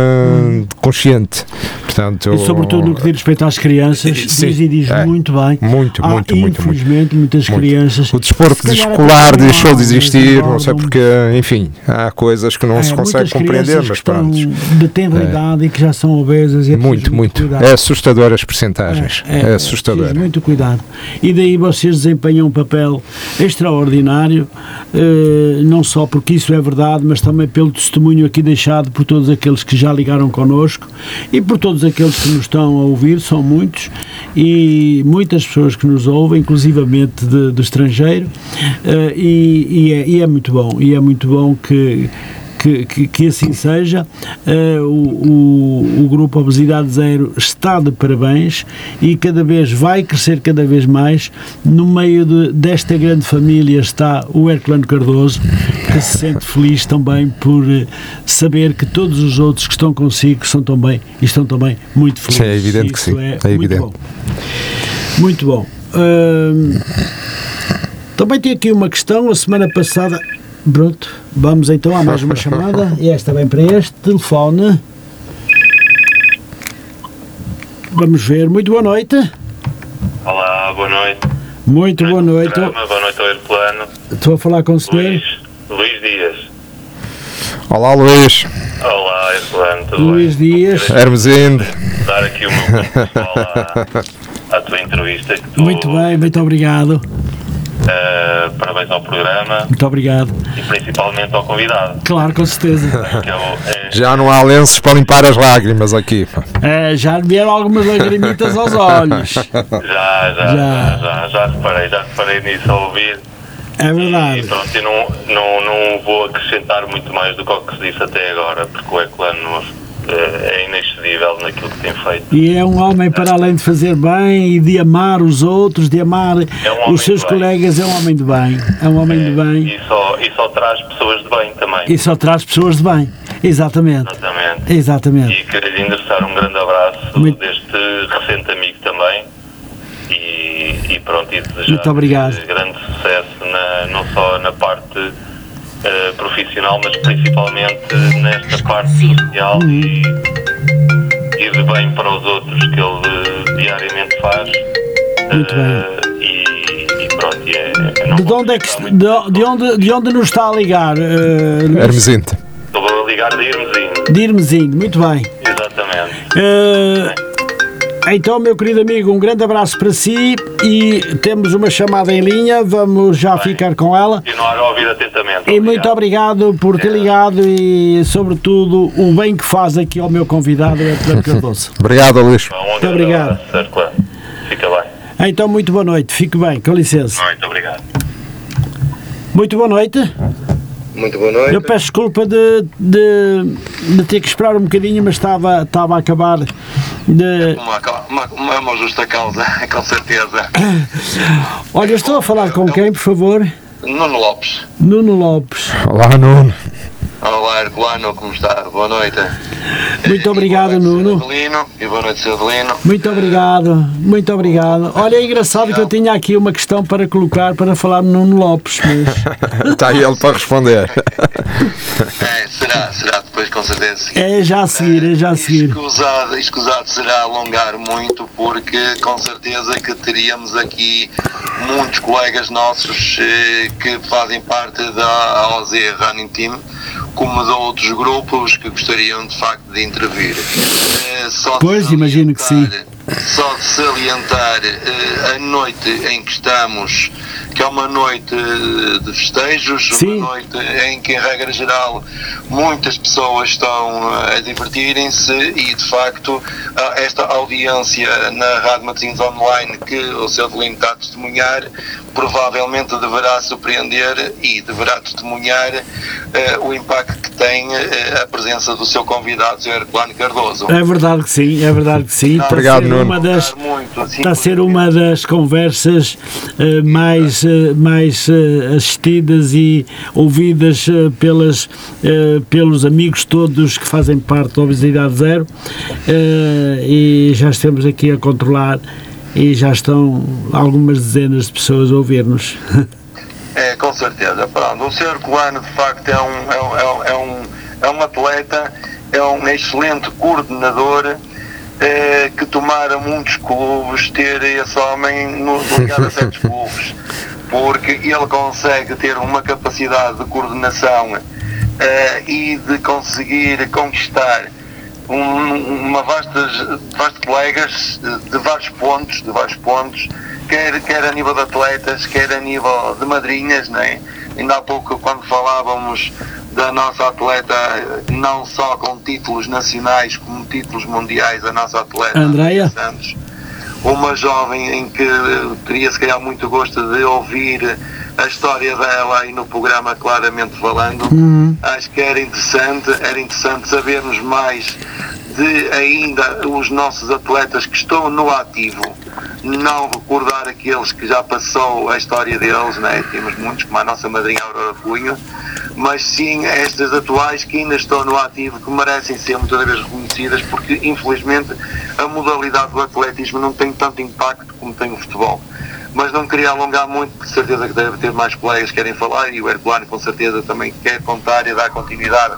consciente. Portanto, E sobretudo no que diz respeito às crianças, Sim, diz e diz é. muito bem. Muito, Há, muito, muito, infelizmente, muitas Muito. crianças. O desporto escolar deixou de existir, não sei porque, enfim, há coisas que não É, se consegue compreender, mas pronto. de tenra idade e que já são obesas. É Muito, muito. cuidado. É assustador as percentagens. É, assustador. preciso muito cuidado. E daí vocês desempenham um papel extraordinário, eh, não só porque isso é verdade, mas também pelo testemunho aqui deixado por todos aqueles que já ligaram connosco e por todos aqueles que nos estão a ouvir, são muitos, e muitas pessoas que nos ouvem, inclusivamente do estrangeiro, eh, e, e é, e é muito bom, e é muito bom que que, que, que assim seja. Eh, o, o, o Grupo Obesidade Zero está de parabéns e cada vez vai crescer cada vez mais. No meio de, desta grande família está o Herculano Cardoso, que se sente feliz também por eh, saber que todos os outros que estão consigo são também, e estão também muito felizes. É evidente que sim, É, é muito evidente. bom. Muito bom. Hum, também tem aqui uma questão, a semana passada. Pronto, vamos então a mais uma chamada. E esta vem para este telefone. Vamos ver. Muito boa noite. Olá, boa noite. Muito boa noite. Programa, Boa noite ao Herculano. Estou a falar com o senhor. Luís, Luís Dias. Olá, Luís. Olá, tudo Luís bem? Dias. Hermesinde. Queria dar aqui o meu ponto pessoal à, à tua entrevista. Que tu, Muito bem, muito obrigado. Eh, parabéns ao programa Muito obrigado. e principalmente ao convidado. Claro, com certeza. É é, Já não há lenços para limpar as lágrimas aqui. É, já vieram algumas lagrimitas aos olhos. já, já, Já. já, já, já reparei, já reparei nisso ao ouvir. É E verdade. pronto, eu não, não, não vou acrescentar muito mais do que o que se disse até agora, porque o Herculano eh, é inexcedível naquilo que tem feito. E é um homem, para além de fazer bem e de amar os outros, de amar É um os seus colegas, é um homem de bem. É um homem de bem E só, e só traz pessoas de bem também. e só traz pessoas de bem. Exatamente. Exatamente. Exatamente. E queria lhe endereçar um grande abraço Muito- deste recente amigo também. E, e pronto, e desejar Muito obrigado. grande sucesso na, não só na parte eh, profissional, mas principalmente nesta parte social Uhum. e, e de bem para os outros que ele eh, diariamente faz. Muito Eh, E, e pronto, é, De onde, é que, acrescentar de, de onde, de onde nos está a ligar? eh, Luís? Hermesinde. Estou a ligar de Irmezinho. de Irmezinho, muito bem. Exatamente. Eh, então, meu querido amigo, um grande abraço para si e temos uma chamada em linha, vamos já ficar com ela. Continuar a ouvir atentamente. E muito obrigado por ter ligado e, sobretudo, o bem que faz aqui ao meu convidado, é Pedro Cardoso. Obrigado, Luís. Muito obrigado. Fica bem. Então, muito boa noite, fique bem, com licença. Muito obrigado. Muito boa noite. Muito boa noite. Eu peço desculpa de, de, de ter que esperar um bocadinho, mas estava, estava a acabar de. Uma, uma, uma, uma justa causa, com certeza. Olha, estou a falar com quem, por favor? Nuno Lopes. Nuno Lopes. Olá, Nuno. Olá, Herculano, como está? Boa noite. Muito E obrigado, boa noite, Nuno. Adelino. E boa noite. Adelino. Muito obrigado, muito obrigado. Olha, é engraçado que eu tinha aqui uma questão para colocar para falar no Nuno Lopes, mas Está aí ele para responder. É, será, será depois, com certeza. é já a seguir, é já a seguir. Escusado, escusado será alongar muito, porque com certeza que teríamos aqui muitos colegas nossos eh, que fazem parte da OZ Running Team, como de outros grupos que gostariam de facto de intervir. Eh, só Pois, imagino que sim. Só de salientar eh, a noite em que estamos, que é uma noite de festejos, Sim. uma noite em que, em regra geral, muitas pessoas estão eh, a divertirem-se e, de facto, esta audiência na Rádio Matosinhos Online que o seu Delino está a testemunhar, provavelmente deverá surpreender e deverá testemunhar eh, o impacto que tem eh, a presença do seu convidado, Sr. Herculano Cardoso. É verdade que sim, é verdade que sim. Está a Obrigado, ser Nuno. uma das, Muito, assim, está a ser uma das conversas eh, mais, mais assistidas e ouvidas pelas, pelos amigos todos que fazem parte da Obesidade Zero e já estamos aqui a controlar e já estão algumas dezenas de pessoas a ouvir-nos. É, com certeza. Pronto, o Sr. Colano, de facto, é um, é, um, é, um, é, um, é um atleta, é um excelente coordenador eh, que tomara muitos clubes ter esse homem no, ligado a certos clubes, porque ele consegue ter uma capacidade de coordenação eh, e de conseguir conquistar um- uma vastas, vastos colegas de, vários pontos, de vários pontos, quer, quer a nível de atletas, quer a nível de madrinhas, não é? Ainda há pouco quando falávamos da nossa atleta, não só com títulos nacionais, como títulos mundiais, a nossa atleta Andreia? Santos, uma jovem em que teria se calhar muito gosto de ouvir a história dela aí no programa claramente falando. Acho que era interessante, era interessante sabermos mais de ainda os nossos atletas que estão no ativo, não recordar aqueles que já passou a história deles, né? temos muitos, como a nossa madrinha Aurora Cunha, mas sim estas atuais que ainda estão no ativo, que merecem ser muitas vezes reconhecidas, porque infelizmente a modalidade do atletismo não tem tanto impacto como tem o futebol. Mas não queria alongar muito, porque certeza que deve ter mais colegas que querem falar e o Herculano com certeza também quer contar e dar continuidade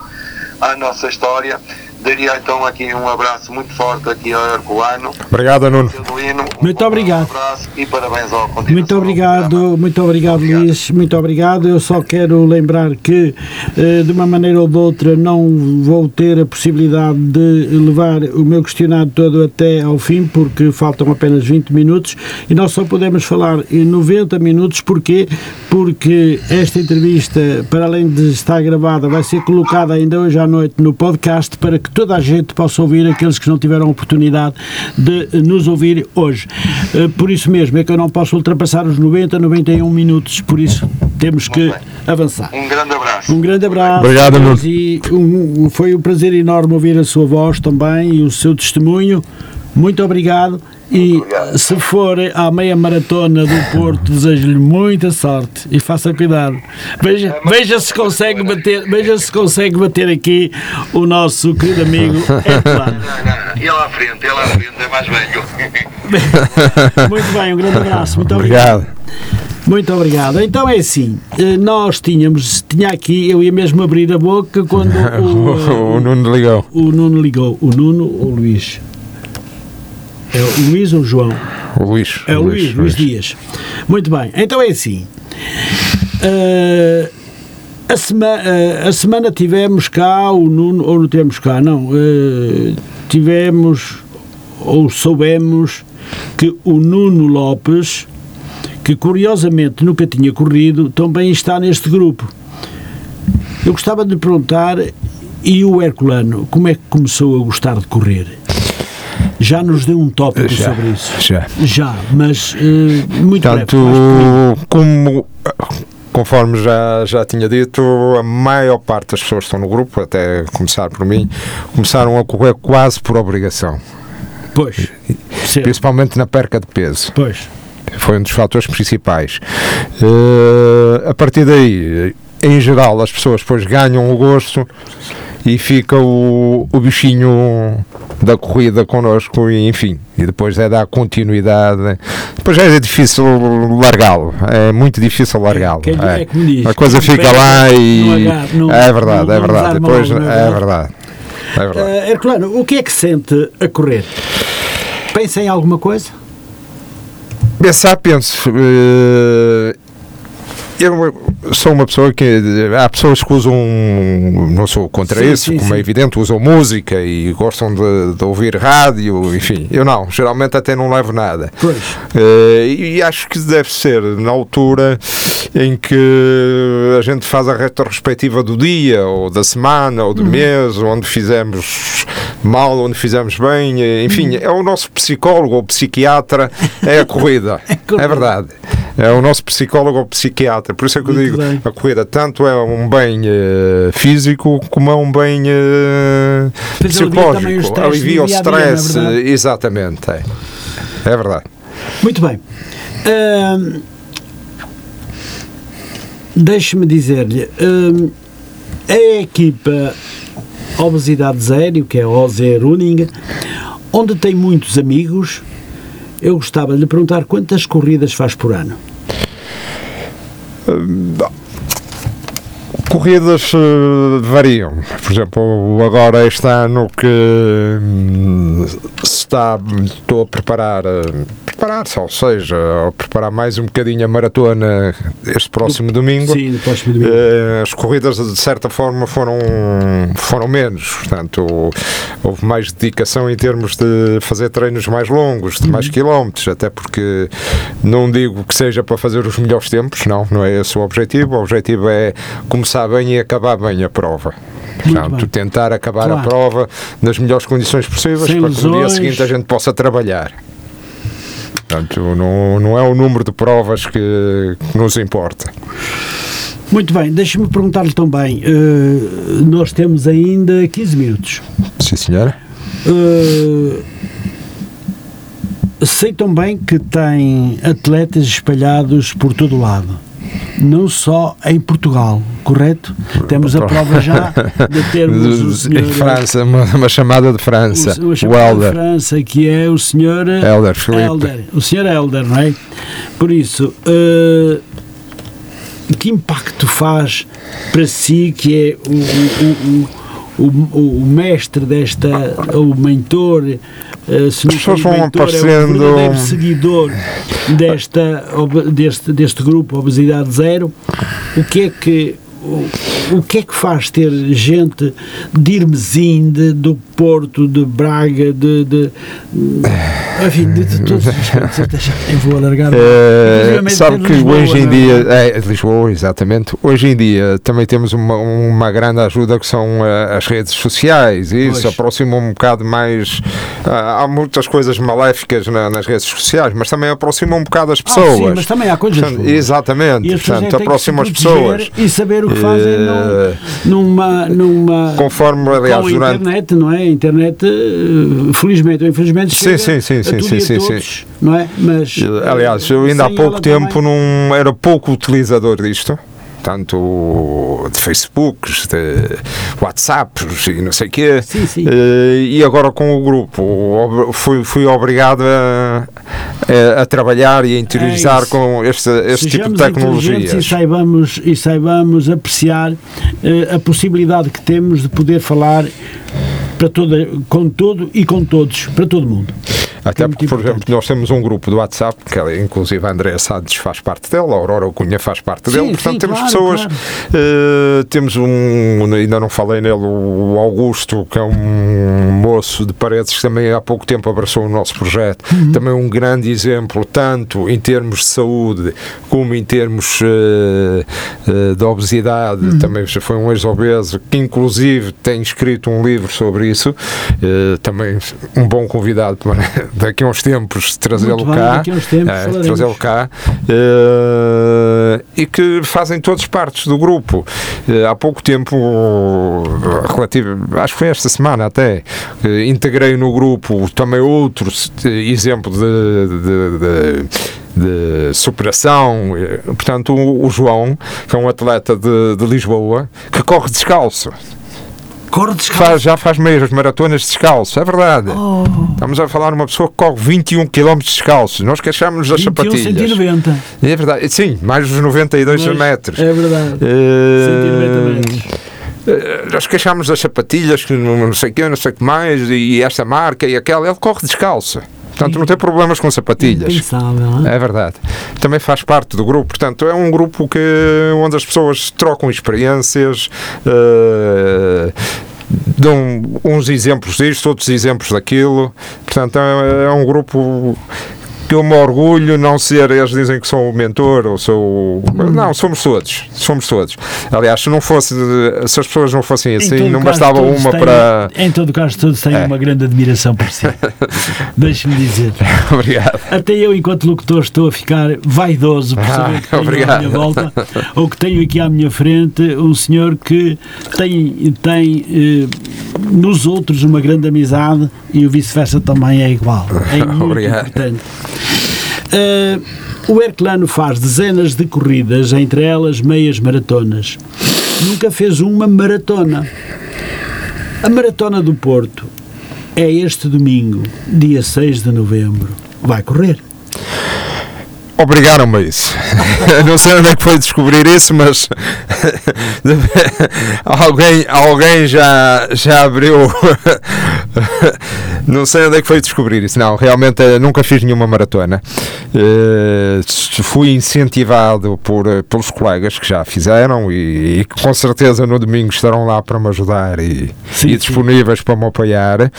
à nossa história. Daria então aqui um abraço muito forte aqui ao Herculano. Obrigado, Nuno. Um Muito obrigado. abraço e parabéns ao continuação Muito do obrigado, muito obrigado, Obrigado. Luís, muito obrigado. Eu só quero lembrar que, eh, de uma maneira ou de outra, não vou ter a possibilidade de levar o meu questionário todo até ao fim, porque faltam apenas 20 minutos e nós só podemos falar em 90 minutos. Porquê? Porque esta entrevista, para além de estar gravada, vai ser colocada ainda hoje à noite no podcast para que toda a gente possa ouvir, aqueles que não tiveram oportunidade de nos ouvir hoje. Eh, Por isso mesmo é que eu não posso ultrapassar os 90, 91 minutos, por isso temos que avançar. Um grande abraço. Um grande abraço. Obrigado, Nuno. E um- foi um prazer enorme ouvir a sua voz também e o seu testemunho. Muito obrigado. E se for à meia maratona do Porto, desejo-lhe muita sorte e faça cuidado. Veja, veja se consegue bater, veja se consegue bater aqui o nosso querido amigo Herculano. Não, não, não. Ele à frente, ele à frente é mais velho. Muito bem, um grande abraço. Muito obrigado. Obrigado. Muito obrigado. Então é assim, eh, nós tínhamos, tinha aqui, eu ia mesmo abrir a boca quando o, o Nuno ligou. o Nuno ligou. O Nuno ou o Luís? É o Luís ou o João? O Luís. É o Luís, Luís Dias. Muito bem, então é assim. eh, a, sema- eh, a semana tivemos cá o Nuno, ou não tivemos cá, não. eh, tivemos, ou soubemos, que o Nuno Lopes, que curiosamente nunca tinha corrido, também está neste grupo. Eu gostava de lhe perguntar, e o Herculano, como é que começou a gostar de correr? Já nos deu um tópico Já, sobre isso. já. Já, mas eh, muito Portanto, breve. como conforme já, já tinha dito, a maior parte das pessoas que estão no grupo, até começar por mim, começaram a correr quase por obrigação, Pois, certo, principalmente na perca de peso. pois, Foi um dos fatores principais. Eh, a partir daí, em geral, as pessoas depois ganham o gosto e fica o, o bichinho da corrida connosco e enfim, e depois é dar continuidade. Depois é difícil largá-lo, é muito difícil largá-lo. É. é diz, A coisa fica lá e agarra, não- é verdade, não- é não verdade. desarma Depois é é verdade? verdade. É verdade. Eh, Herculano, o que é que sente a correr? Pensa em alguma coisa? Pensar, penso. eh, eu sou uma pessoa que há pessoas que usam, não sou contra Sim, isso, sim, como é sim. evidente, usam música e gostam de, de ouvir rádio, enfim. Eu não, geralmente até não levo nada. Pois. Eh, e acho que deve ser na altura em que a gente faz a retrospectiva do dia, ou da semana, ou do Uhum. mês, onde fizemos mal, onde fizemos bem, eh, enfim, Uhum. é o nosso psicólogo ou psiquiatra, é a corrida. corrida. é verdade. É o nosso psicólogo ou psiquiatra. Por isso é que eu Muito digo, bem. a corrida tanto é um bem eh, físico como é um bem eh, Pois alivia o psicológico. stress Alivia o é stress. exatamente. É. é verdade. Muito bem. Ahm, Deixe-me dizer-lhe, ahm, a equipa Obesidade Zero, que é a OZ Running, onde tem muitos amigos, eu gostava de lhe perguntar quantas corridas faz por ano. Euh, bah, Corridas eh, variam. Por exemplo, agora este ano que hum, se está, estou a preparar, eh, preparar-se, ou seja, a preparar mais um bocadinho a maratona este próximo domingo. Sim, próximo domingo. Eh, as corridas de certa forma foram, foram menos, portanto houve mais dedicação em termos de fazer treinos mais longos, de mais quilómetros, até porque não digo que seja para fazer os melhores tempos, não, não é esse o objetivo, o objetivo é começar bem e acabar bem a prova. Portanto, bem. tentar acabar Claro. a prova nas melhores condições possíveis Sem para que no dia seguinte a gente possa trabalhar. Portanto, não, não é o número de provas que, que nos importa. Muito bem, deixe-me perguntar-lhe também, eh, nós temos ainda 15 minutos. Sim, senhora. Uh, sei também que tem atletas espalhados por todo o lado, não só em Portugal, correto? Temos a prova já de termos o senhor, em França, uma, uma chamada de França, o, o o, chamado de. França, que é o senhor Helder Filipe. Helder, o senhor Helder, não é? Por isso, uh, que impacto faz para si, que é o, o, o, o, o mestre desta, o mentor, uh, se As pessoas vão mentor, é aparecendo- verdadeiro seguidor desta, deste, deste grupo Obesidade Zero, o que é que o, o que é que faz ter gente de Irmesinde, do Porto, de Braga, de, de enfim, de, de todos os cantos, deixa- eu vou alargar Inclusivamente sabe que Lisboa, hoje em é? dia, é, Lisboa, exatamente. Hoje em dia também temos uma, uma grande ajuda que são eh, as redes sociais. E isso aproxima um bocado mais. ah, há muitas coisas maléficas na- nas redes sociais, mas também aproxima um bocado as Ah, sim, pessoas. mas também há coisas Portanto, exatamente. E pessoas Portanto, aproxima as pessoas. E saber o que fazem num- numa, numa. Conforme, aliás, durante. internet, não é? A internet, eh, felizmente ou infelizmente, Sim, chega sim, sim, a sim, tudo sim, e a sim, todos, não é? Mas, Aliás, eu eh, ainda há pouco tempo também- não era pouco utilizador disto. Tanto de Facebooks, de WhatsApps e não sei o quê. Sim, sim. Eh, e agora com o grupo fui, fui obrigado a, a- a trabalhar e a interiorizar É com este, este tipo de tecnologias. E saibamos, e saibamos apreciar a possibilidade que temos de poder falar para toda, com todo e com todos, para todo mundo. Até É porque, por importante. exemplo, nós temos um grupo do WhatsApp, que ela, inclusive a Andréa Santos faz parte dele, a Aurora Cunha faz parte Sim, dele, portanto sim, temos claro, pessoas, claro. eh, temos um, ainda não falei nele, o Augusto, que é um moço de paredes que também há pouco tempo abraçou o nosso projeto, Uhum. também um grande exemplo, tanto em termos de saúde como em termos eh, eh, de obesidade, Uhum. também já foi um ex-obeso, que inclusive tem escrito um livro sobre isso, também um bom convidado para daqui a uns tempos trazê-lo cá, tempos eh, trazê-lo cá, eh, e que fazem todas partes do grupo. Eh, há pouco tempo, relativo, acho que foi esta semana até, eh, integrei no grupo também outro exemplo de- de- de de superação. Portanto, o, o João, que é um atleta de, de Lisboa, que corre descalço. Corre descalço. Faz, já faz meias maratonas descalço, é verdade. Oh. Estamos a falar de uma pessoa que corre 21 km descalços. Nós queixamos das 21, sapatilhas. 190. É verdade, sim, mais dos 92 Mas metros. É verdade. Eh, 190 metros. eh, nós queixámos das sapatilhas, que não, não sei o que, não sei o que mais, e esta marca e aquela. Ele corre descalço. Portanto, não tem problemas com sapatilhas. Impensável, hein? É verdade. Também faz parte do grupo. Portanto, é um grupo que, onde as pessoas trocam experiências, eh, dão uns exemplos disto, outros exemplos daquilo. Portanto, é, é um grupo que eu me orgulho não ser, eles dizem que sou o mentor ou sou. Não, somos todos. Somos todos. Aliás, se não fosse, se as pessoas não fossem Em assim, não caso, bastava uma têm- para. Em todo caso, todos têm É. uma grande admiração por si. Deixe-me dizer. Obrigado. Até eu, enquanto locutor, estou a ficar vaidoso por saber Ah, que tenho à obrigado. minha volta, ou que tenho aqui à minha frente um senhor que tem, tem eh, nos outros uma grande amizade e o vice-versa também é igual. É muito Obrigado. importante. Eh, o Herculano faz dezenas de corridas, entre elas meias maratonas. Nunca fez uma maratona. A Maratona do Porto é este domingo, dia 6 de novembro. Vai correr. Obrigaram-me a isso. Não sei onde é que foi descobrir isso, mas alguém, alguém já, já abriu. Não sei onde é que foi descobrir isso. Não, realmente eh, nunca fiz nenhuma maratona. Eh, fui incentivado por, eh, pelos colegas que já fizeram e, que com certeza no domingo estarão lá para me ajudar e, Sim, e sim. disponíveis para me apoiar.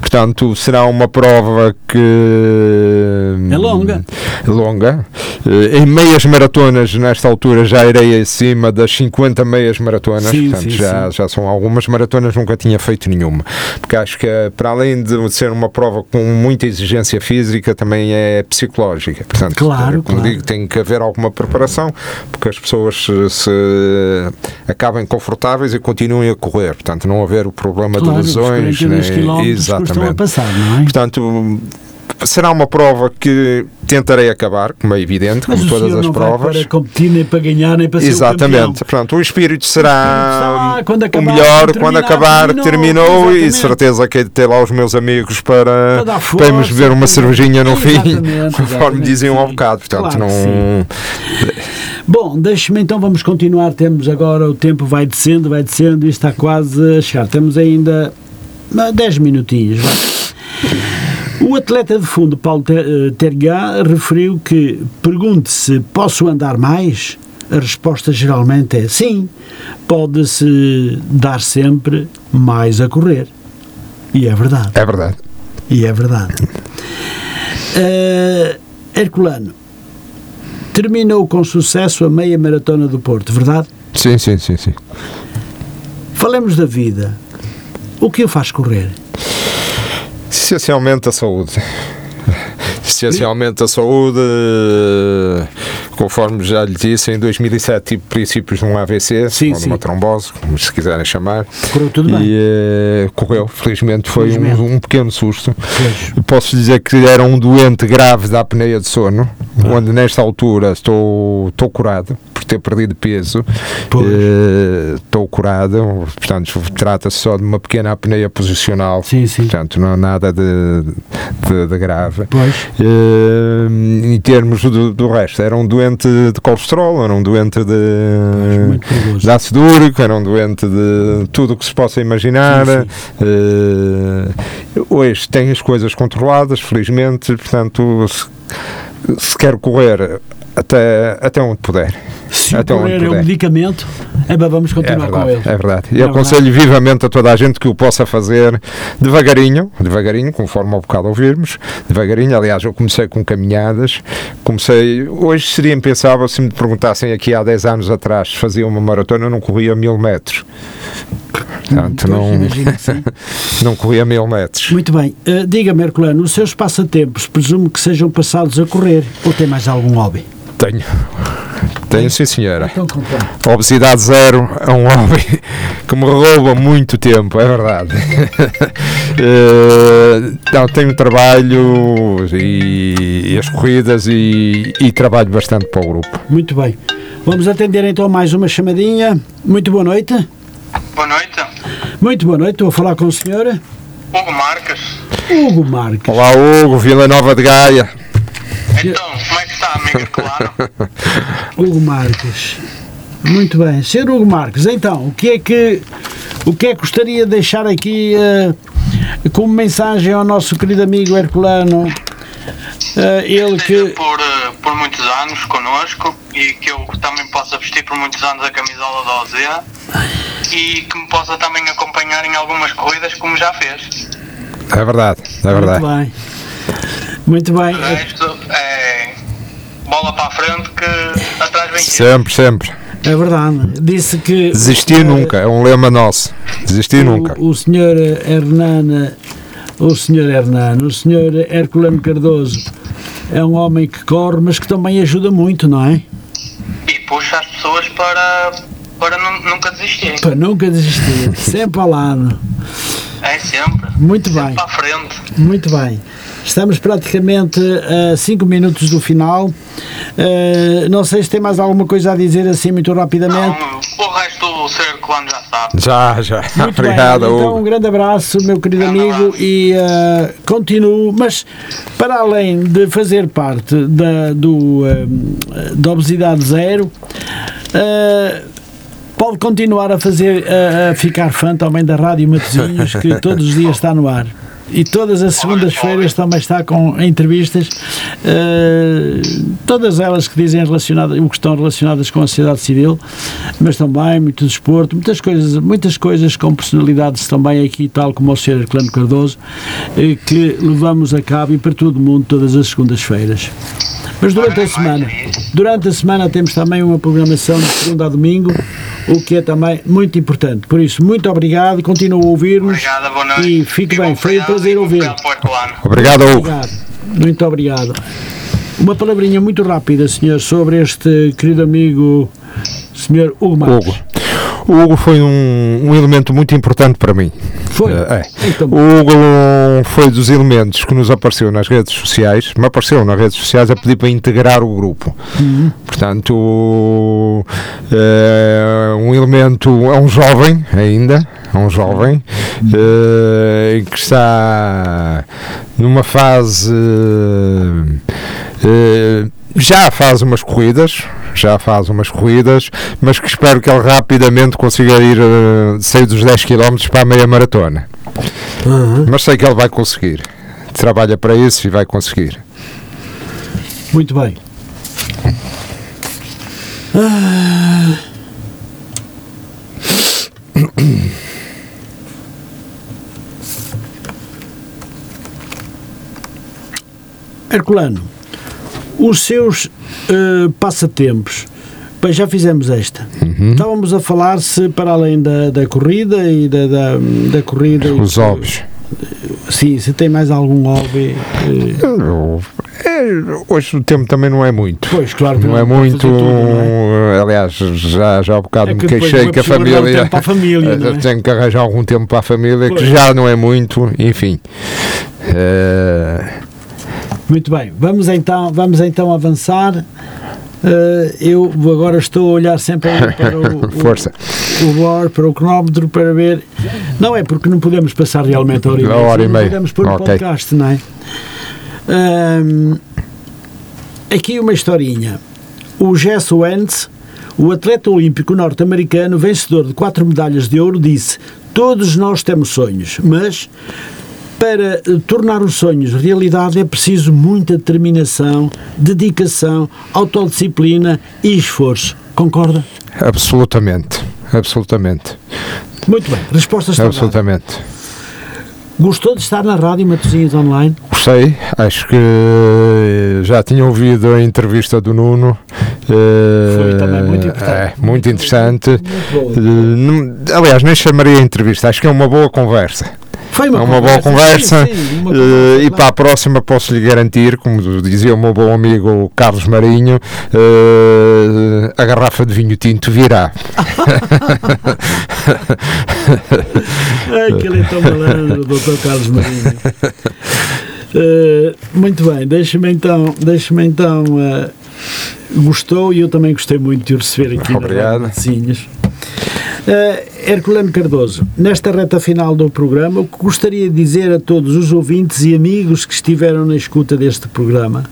Portanto, será uma prova que. É longa. Longa. Eh, Em meias maratonas, nesta altura, já irei acima das 50 meias maratonas. Sim, portanto, sim, já, sim. já são algumas maratonas, nunca tinha feito nenhuma. Porque acho que, eh, para além de ser uma prova com muita exigência física, também é psicológica. Portanto, Claro, eh, como claro. digo, tem que haver alguma preparação, porque as pessoas se, se acabem confortáveis e continuem a correr. Portanto, não haver o problema Claro, de lesões. 42 nem- quilómetros custam a passar, é? Portanto, será uma prova que tentarei acabar, como é evidente, Mas como o todas as vai provas. para competir, nem para ganhar, nem para o. Exatamente. Portanto, o espírito será quando o acabar, melhor quando acabar, terminou. terminou, e certeza que hei de ter lá os meus amigos para, Para dar para irmos força, beber uma cervejinha no fim, Exatamente, conforme diziam há sim. bocado. Portanto, Claro não. Bom, deixe-me então, vamos continuar. Temos agora, o tempo vai descendo, vai descendo e está quase a chegar. Temos ainda ah, 10 minutinhos. vá. O atleta de fundo, Paulo eh, Tergá, referiu que pergunte-se: posso andar mais? A resposta geralmente é sim, pode-se dar sempre mais a correr. E é verdade. É verdade. E é verdade. Eh, Herculano terminou com sucesso a meia maratona do Porto, verdade? Sim, sim, sim, sim. Falemos da vida. O que o faz correr? Essencialmente a saúde. Essencialmente a saúde, conforme já lhe disse, em 2007 tive princípios de um AVC, Sim, ou de uma trombose, como se quiserem chamar. Correu tudo bem. E eh, correu, felizmente foi um- Felizmente. Um, pequeno susto. Pois. Posso dizer que era um doente grave da apneia de sono, Ah. onde nesta altura estou, estou curado ter perdido peso. Pois. Eh, Estou curado, portanto, trata-se só de uma pequena apneia posicional. Sim, sim. Portanto, não há nada de, de, de grave. Pois. Eh, em termos do, do resto, era um doente de colesterol, era um doente de, perigoso. de ácido úrico, era um doente de tudo o que se possa imaginar. Sim, Eh, hoje tem as coisas controladas, felizmente, portanto, se, se quer correr até, até onde puder. Se o até correr é um medicamento, é vamos É continuar com verdade, ele. é verdade. E É aconselho vivamente a toda a gente que o possa fazer devagarinho, devagarinho, conforme ao bocado ouvirmos, devagarinho. Aliás, eu comecei com caminhadas, comecei. Hoje seria impensável se me perguntassem aqui há 10 anos atrás se fazia uma maratona, eu não corria mil metros. Portanto, não, não corria mil metros. Muito bem. Eh, Diga-me, Herculano, os seus passatempos presumo que sejam passados a correr ou tem mais algum hobby? Tenho. Tenho, sim, senhora. Então. Obesidade zero é um hobby que me rouba muito tempo, é verdade. Eh, não, tenho trabalho e, e as corridas e, e trabalho bastante para o grupo. Muito bem. Vamos atender então mais uma chamadinha. Muito boa noite. Boa noite. Muito boa noite. Estou a falar com o senhor Hugo Marques. Hugo Marques. Olá, Hugo, Vila Nova de Gaia. Então, como é que está, amigo Claro? Hugo Marques. Muito bem. Senhor Hugo Marques, então, o que é que, o que, é que gostaria de deixar aqui eh, como mensagem ao nosso querido amigo Herculano Uh, ele Esteja que. por, eh, por muitos anos connosco e que eu também possa vestir por muitos anos a camisola da OZ e que me possa também acompanhar em algumas corridas como já fez. É verdade, é verdade. Muito bem. Muito bem. O resto é bola para a frente que atrás vem. Sempre, sempre. É verdade. Disse que. Desistir eh, nunca, é um lema nosso. Desistir nunca. O, o senhor Hernana, o senhor Hernano, o senhor Herculano Cardoso é um homem que corre, mas que também ajuda muito, não é? E puxa as pessoas para, para nu- nunca desistirem. Para nunca desistir, sempre ao lado. É sempre. Muito Sempre bem, para a frente. muito bem. Estamos praticamente a 5 minutos do final. Eh, não sei se tem mais alguma coisa a dizer assim muito rapidamente. Não, o resto o ser Herculano já sabe. Já, já. Muito Obrigado, bem, então um grande abraço, meu querido Grande amigo, abraço. e eh, continuo, mas para além de fazer parte da, do, eh, da obesidade zero, pode continuar a fazer, a, a ficar fã também da Rádio Matosinhos, que todos os dias está no ar. E todas as segundas-feiras também está com entrevistas, eh, todas elas que dizem relacionadas, o que estão relacionadas com a sociedade civil, mas também muito desporto, muitas coisas, muitas coisas com personalidades também aqui, tal como o Sr. Herculano Cardoso, eh, que levamos a cabo e para todo o mundo todas as segundas-feiras. Mas durante a semana, durante a semana temos também uma programação de segunda a domingo, o que é também muito importante. Por isso, muito obrigado, continua a ouvir-nos Obrigada, boa noite. e fique E bem, foi um prazer ouvir. Obrigado, Hugo. Obrigado, muito obrigado. Uma palavrinha muito rápida, senhor, sobre este querido amigo, senhor Hugo Marques. Hugo. O Hugo foi um, um elemento muito importante para mim. Foi? Eh, é. Então, O Hugo foi dos elementos que nos apareceu nas redes sociais, me apareceu nas redes sociais a pedir para integrar o grupo. Uhum. Portanto, é um elemento, é um jovem ainda, é um jovem, eh, que está numa fase. Já faz umas corridas, já faz umas corridas, mas que espero que ele rapidamente consiga ir eh, sair dos 10 km para a meia maratona. Uhum. Mas sei que ele vai conseguir. Trabalha para isso e vai conseguir. muito bem. Ah. Herculano, os seus eh, passatempos, bem, já fizemos esta. Uhum. Estávamos a falar se para além da, da corrida e da, da, da corrida. e Os que- óbvios. Sim, se tem mais algum hobby. eh, Eu- é, hoje o tempo também não é muito. Pois, claro que Não não é muito. tudo, não é? Aliás, já, já há bocado É me que depois queixei que a família. tempo para a família, não é? Tenho que arranjar algum tempo para a família, Pois. que já não é muito, enfim. Eh, Muito bem, vamos então, vamos então avançar. Eh, eu agora estou a olhar sempre para o, o, Força. o para o cronómetro para ver. Não é porque não podemos passar realmente a hora e meia, hora e meia. não podemos pôr no Ok. podcast, não é? Ahm, aqui uma historinha. O Jess Wentz, o atleta olímpico norte-americano, vencedor de quatro medalhas de ouro, disse: Todos nós temos sonhos, mas para eh, tornar os sonhos realidade é preciso muita determinação, dedicação, autodisciplina e esforço. Concorda? absolutamente. Absolutamente. Muito bem. Resposta está dada. Absolutamente. Gostou de estar na rádio Matosinhos Online? Gostei, acho que já tinha ouvido a entrevista do Nuno. Foi também muito Eh, importante. É, muito interessante. Muito boa. Eh, aliás, nem chamaria a entrevista, acho que é uma boa conversa. Foi É uma boa conversa. sim, sim, uma eh, conversa, e claro. para a próxima posso lhe garantir, como dizia o meu bom amigo Carlos Marinho, eh, a garrafa de vinho tinto virá. Ai, que ele é tão malandro, Dr. Carlos Marinho. Eh, muito bem, deixa-me então, deixa-me então, gostou e eu também gostei muito de o receber aqui Obrigado. na. Uh, Herculano Cardoso, nesta reta final do programa, o que gostaria de dizer a todos os ouvintes e amigos que estiveram na escuta deste programa?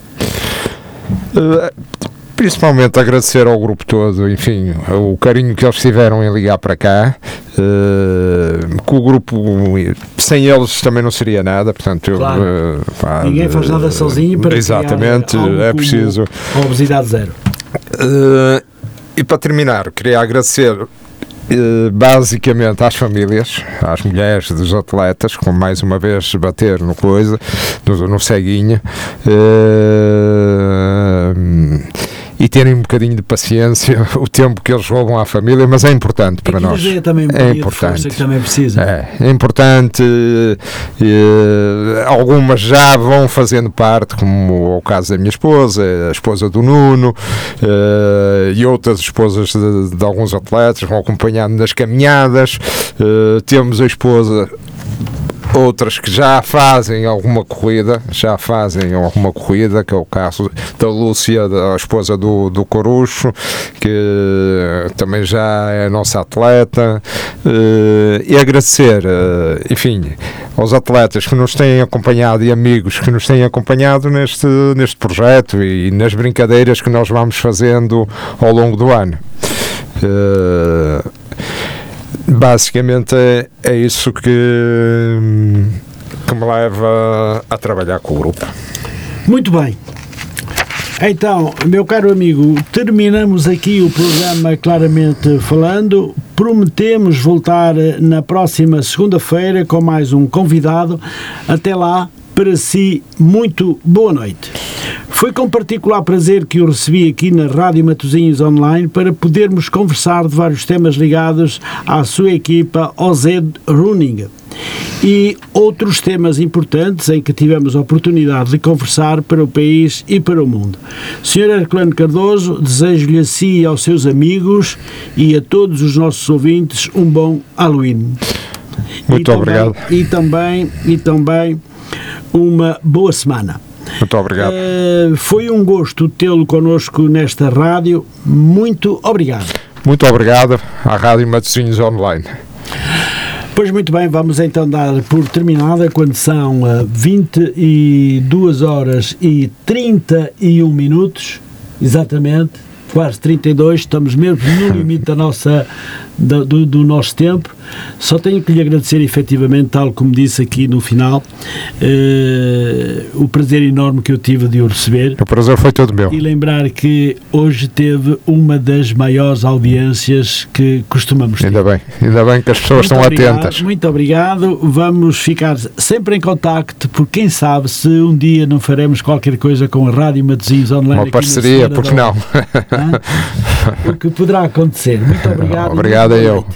Eh, principalmente agradecer ao grupo todo, enfim, o carinho que eles tiveram em ligar para cá. Uh, que o grupo, sem eles também não seria nada, portanto, eu, claro. uh, pá, Ninguém faz nada sozinho para Exatamente, é preciso. Obesidade zero. Uh, e para terminar, queria agradecer basicamente às famílias, às mulheres dos atletas, com mais uma vez bater no coisa, no, no ceguinho. Uh, e terem um bocadinho de paciência o tempo que eles roubam à família, mas é importante para nós. É, também é importante. que também precisa. É, é importante. algumas já vão fazendo parte, como o caso da minha esposa, a esposa do Nuno, eh, e outras esposas de, de, alguns atletas vão acompanhando nas caminhadas. Eh, temos a esposa outras que já fazem alguma corrida, já fazem alguma corrida, que é o caso da Lúcia, da esposa do, do Corucho, que também já é nossa atleta, uh, e agradecer, uh, enfim, aos atletas que nos têm acompanhado e amigos que nos têm acompanhado neste, neste projeto e nas brincadeiras que nós vamos fazendo ao longo do ano. Basicamente é, é isso que, que me leva a trabalhar com o grupo. Muito bem. Então, meu caro amigo, terminamos aqui o programa claramente falando. Prometemos voltar na próxima segunda-feira com mais um convidado. Até lá, para si, muito boa noite. Foi com particular prazer que o recebi aqui na Rádio Matosinhos Online para podermos conversar de vários temas ligados à sua equipa OZ Running e outros temas importantes em que tivemos a oportunidade de conversar para o país e para o mundo. Sr. Herculano Cardoso, desejo-lhe a si e aos seus amigos e a todos os nossos ouvintes um bom Halloween. Muito e obrigado. Também, e também, e também uma boa semana. Muito obrigado. Uh, foi um gosto tê-lo connosco nesta rádio. Muito obrigado. Muito obrigado à Rádio Matosinhos Online. Pois muito bem, vamos então dar por terminada quando são 22 eh, horas e 31 minutos, exatamente, quase 32, estamos mesmo no limite da nossa, do, do, do, nosso tempo. Só tenho que lhe agradecer efetivamente, tal como disse aqui no final, eh, o prazer enorme que eu tive de o receber. O prazer foi todo meu. E lembrar que hoje teve uma das maiores audiências que costumamos ter. Ainda bem, ainda bem que as pessoas muito estão obrigado, atentas. Muito obrigado. Vamos ficar sempre em contacto, porque quem sabe se um dia não faremos qualquer coisa com a Rádio Matosinhos Online. Uma parceria, porque não? O que poderá acontecer. Muito obrigado. Obrigado a eu.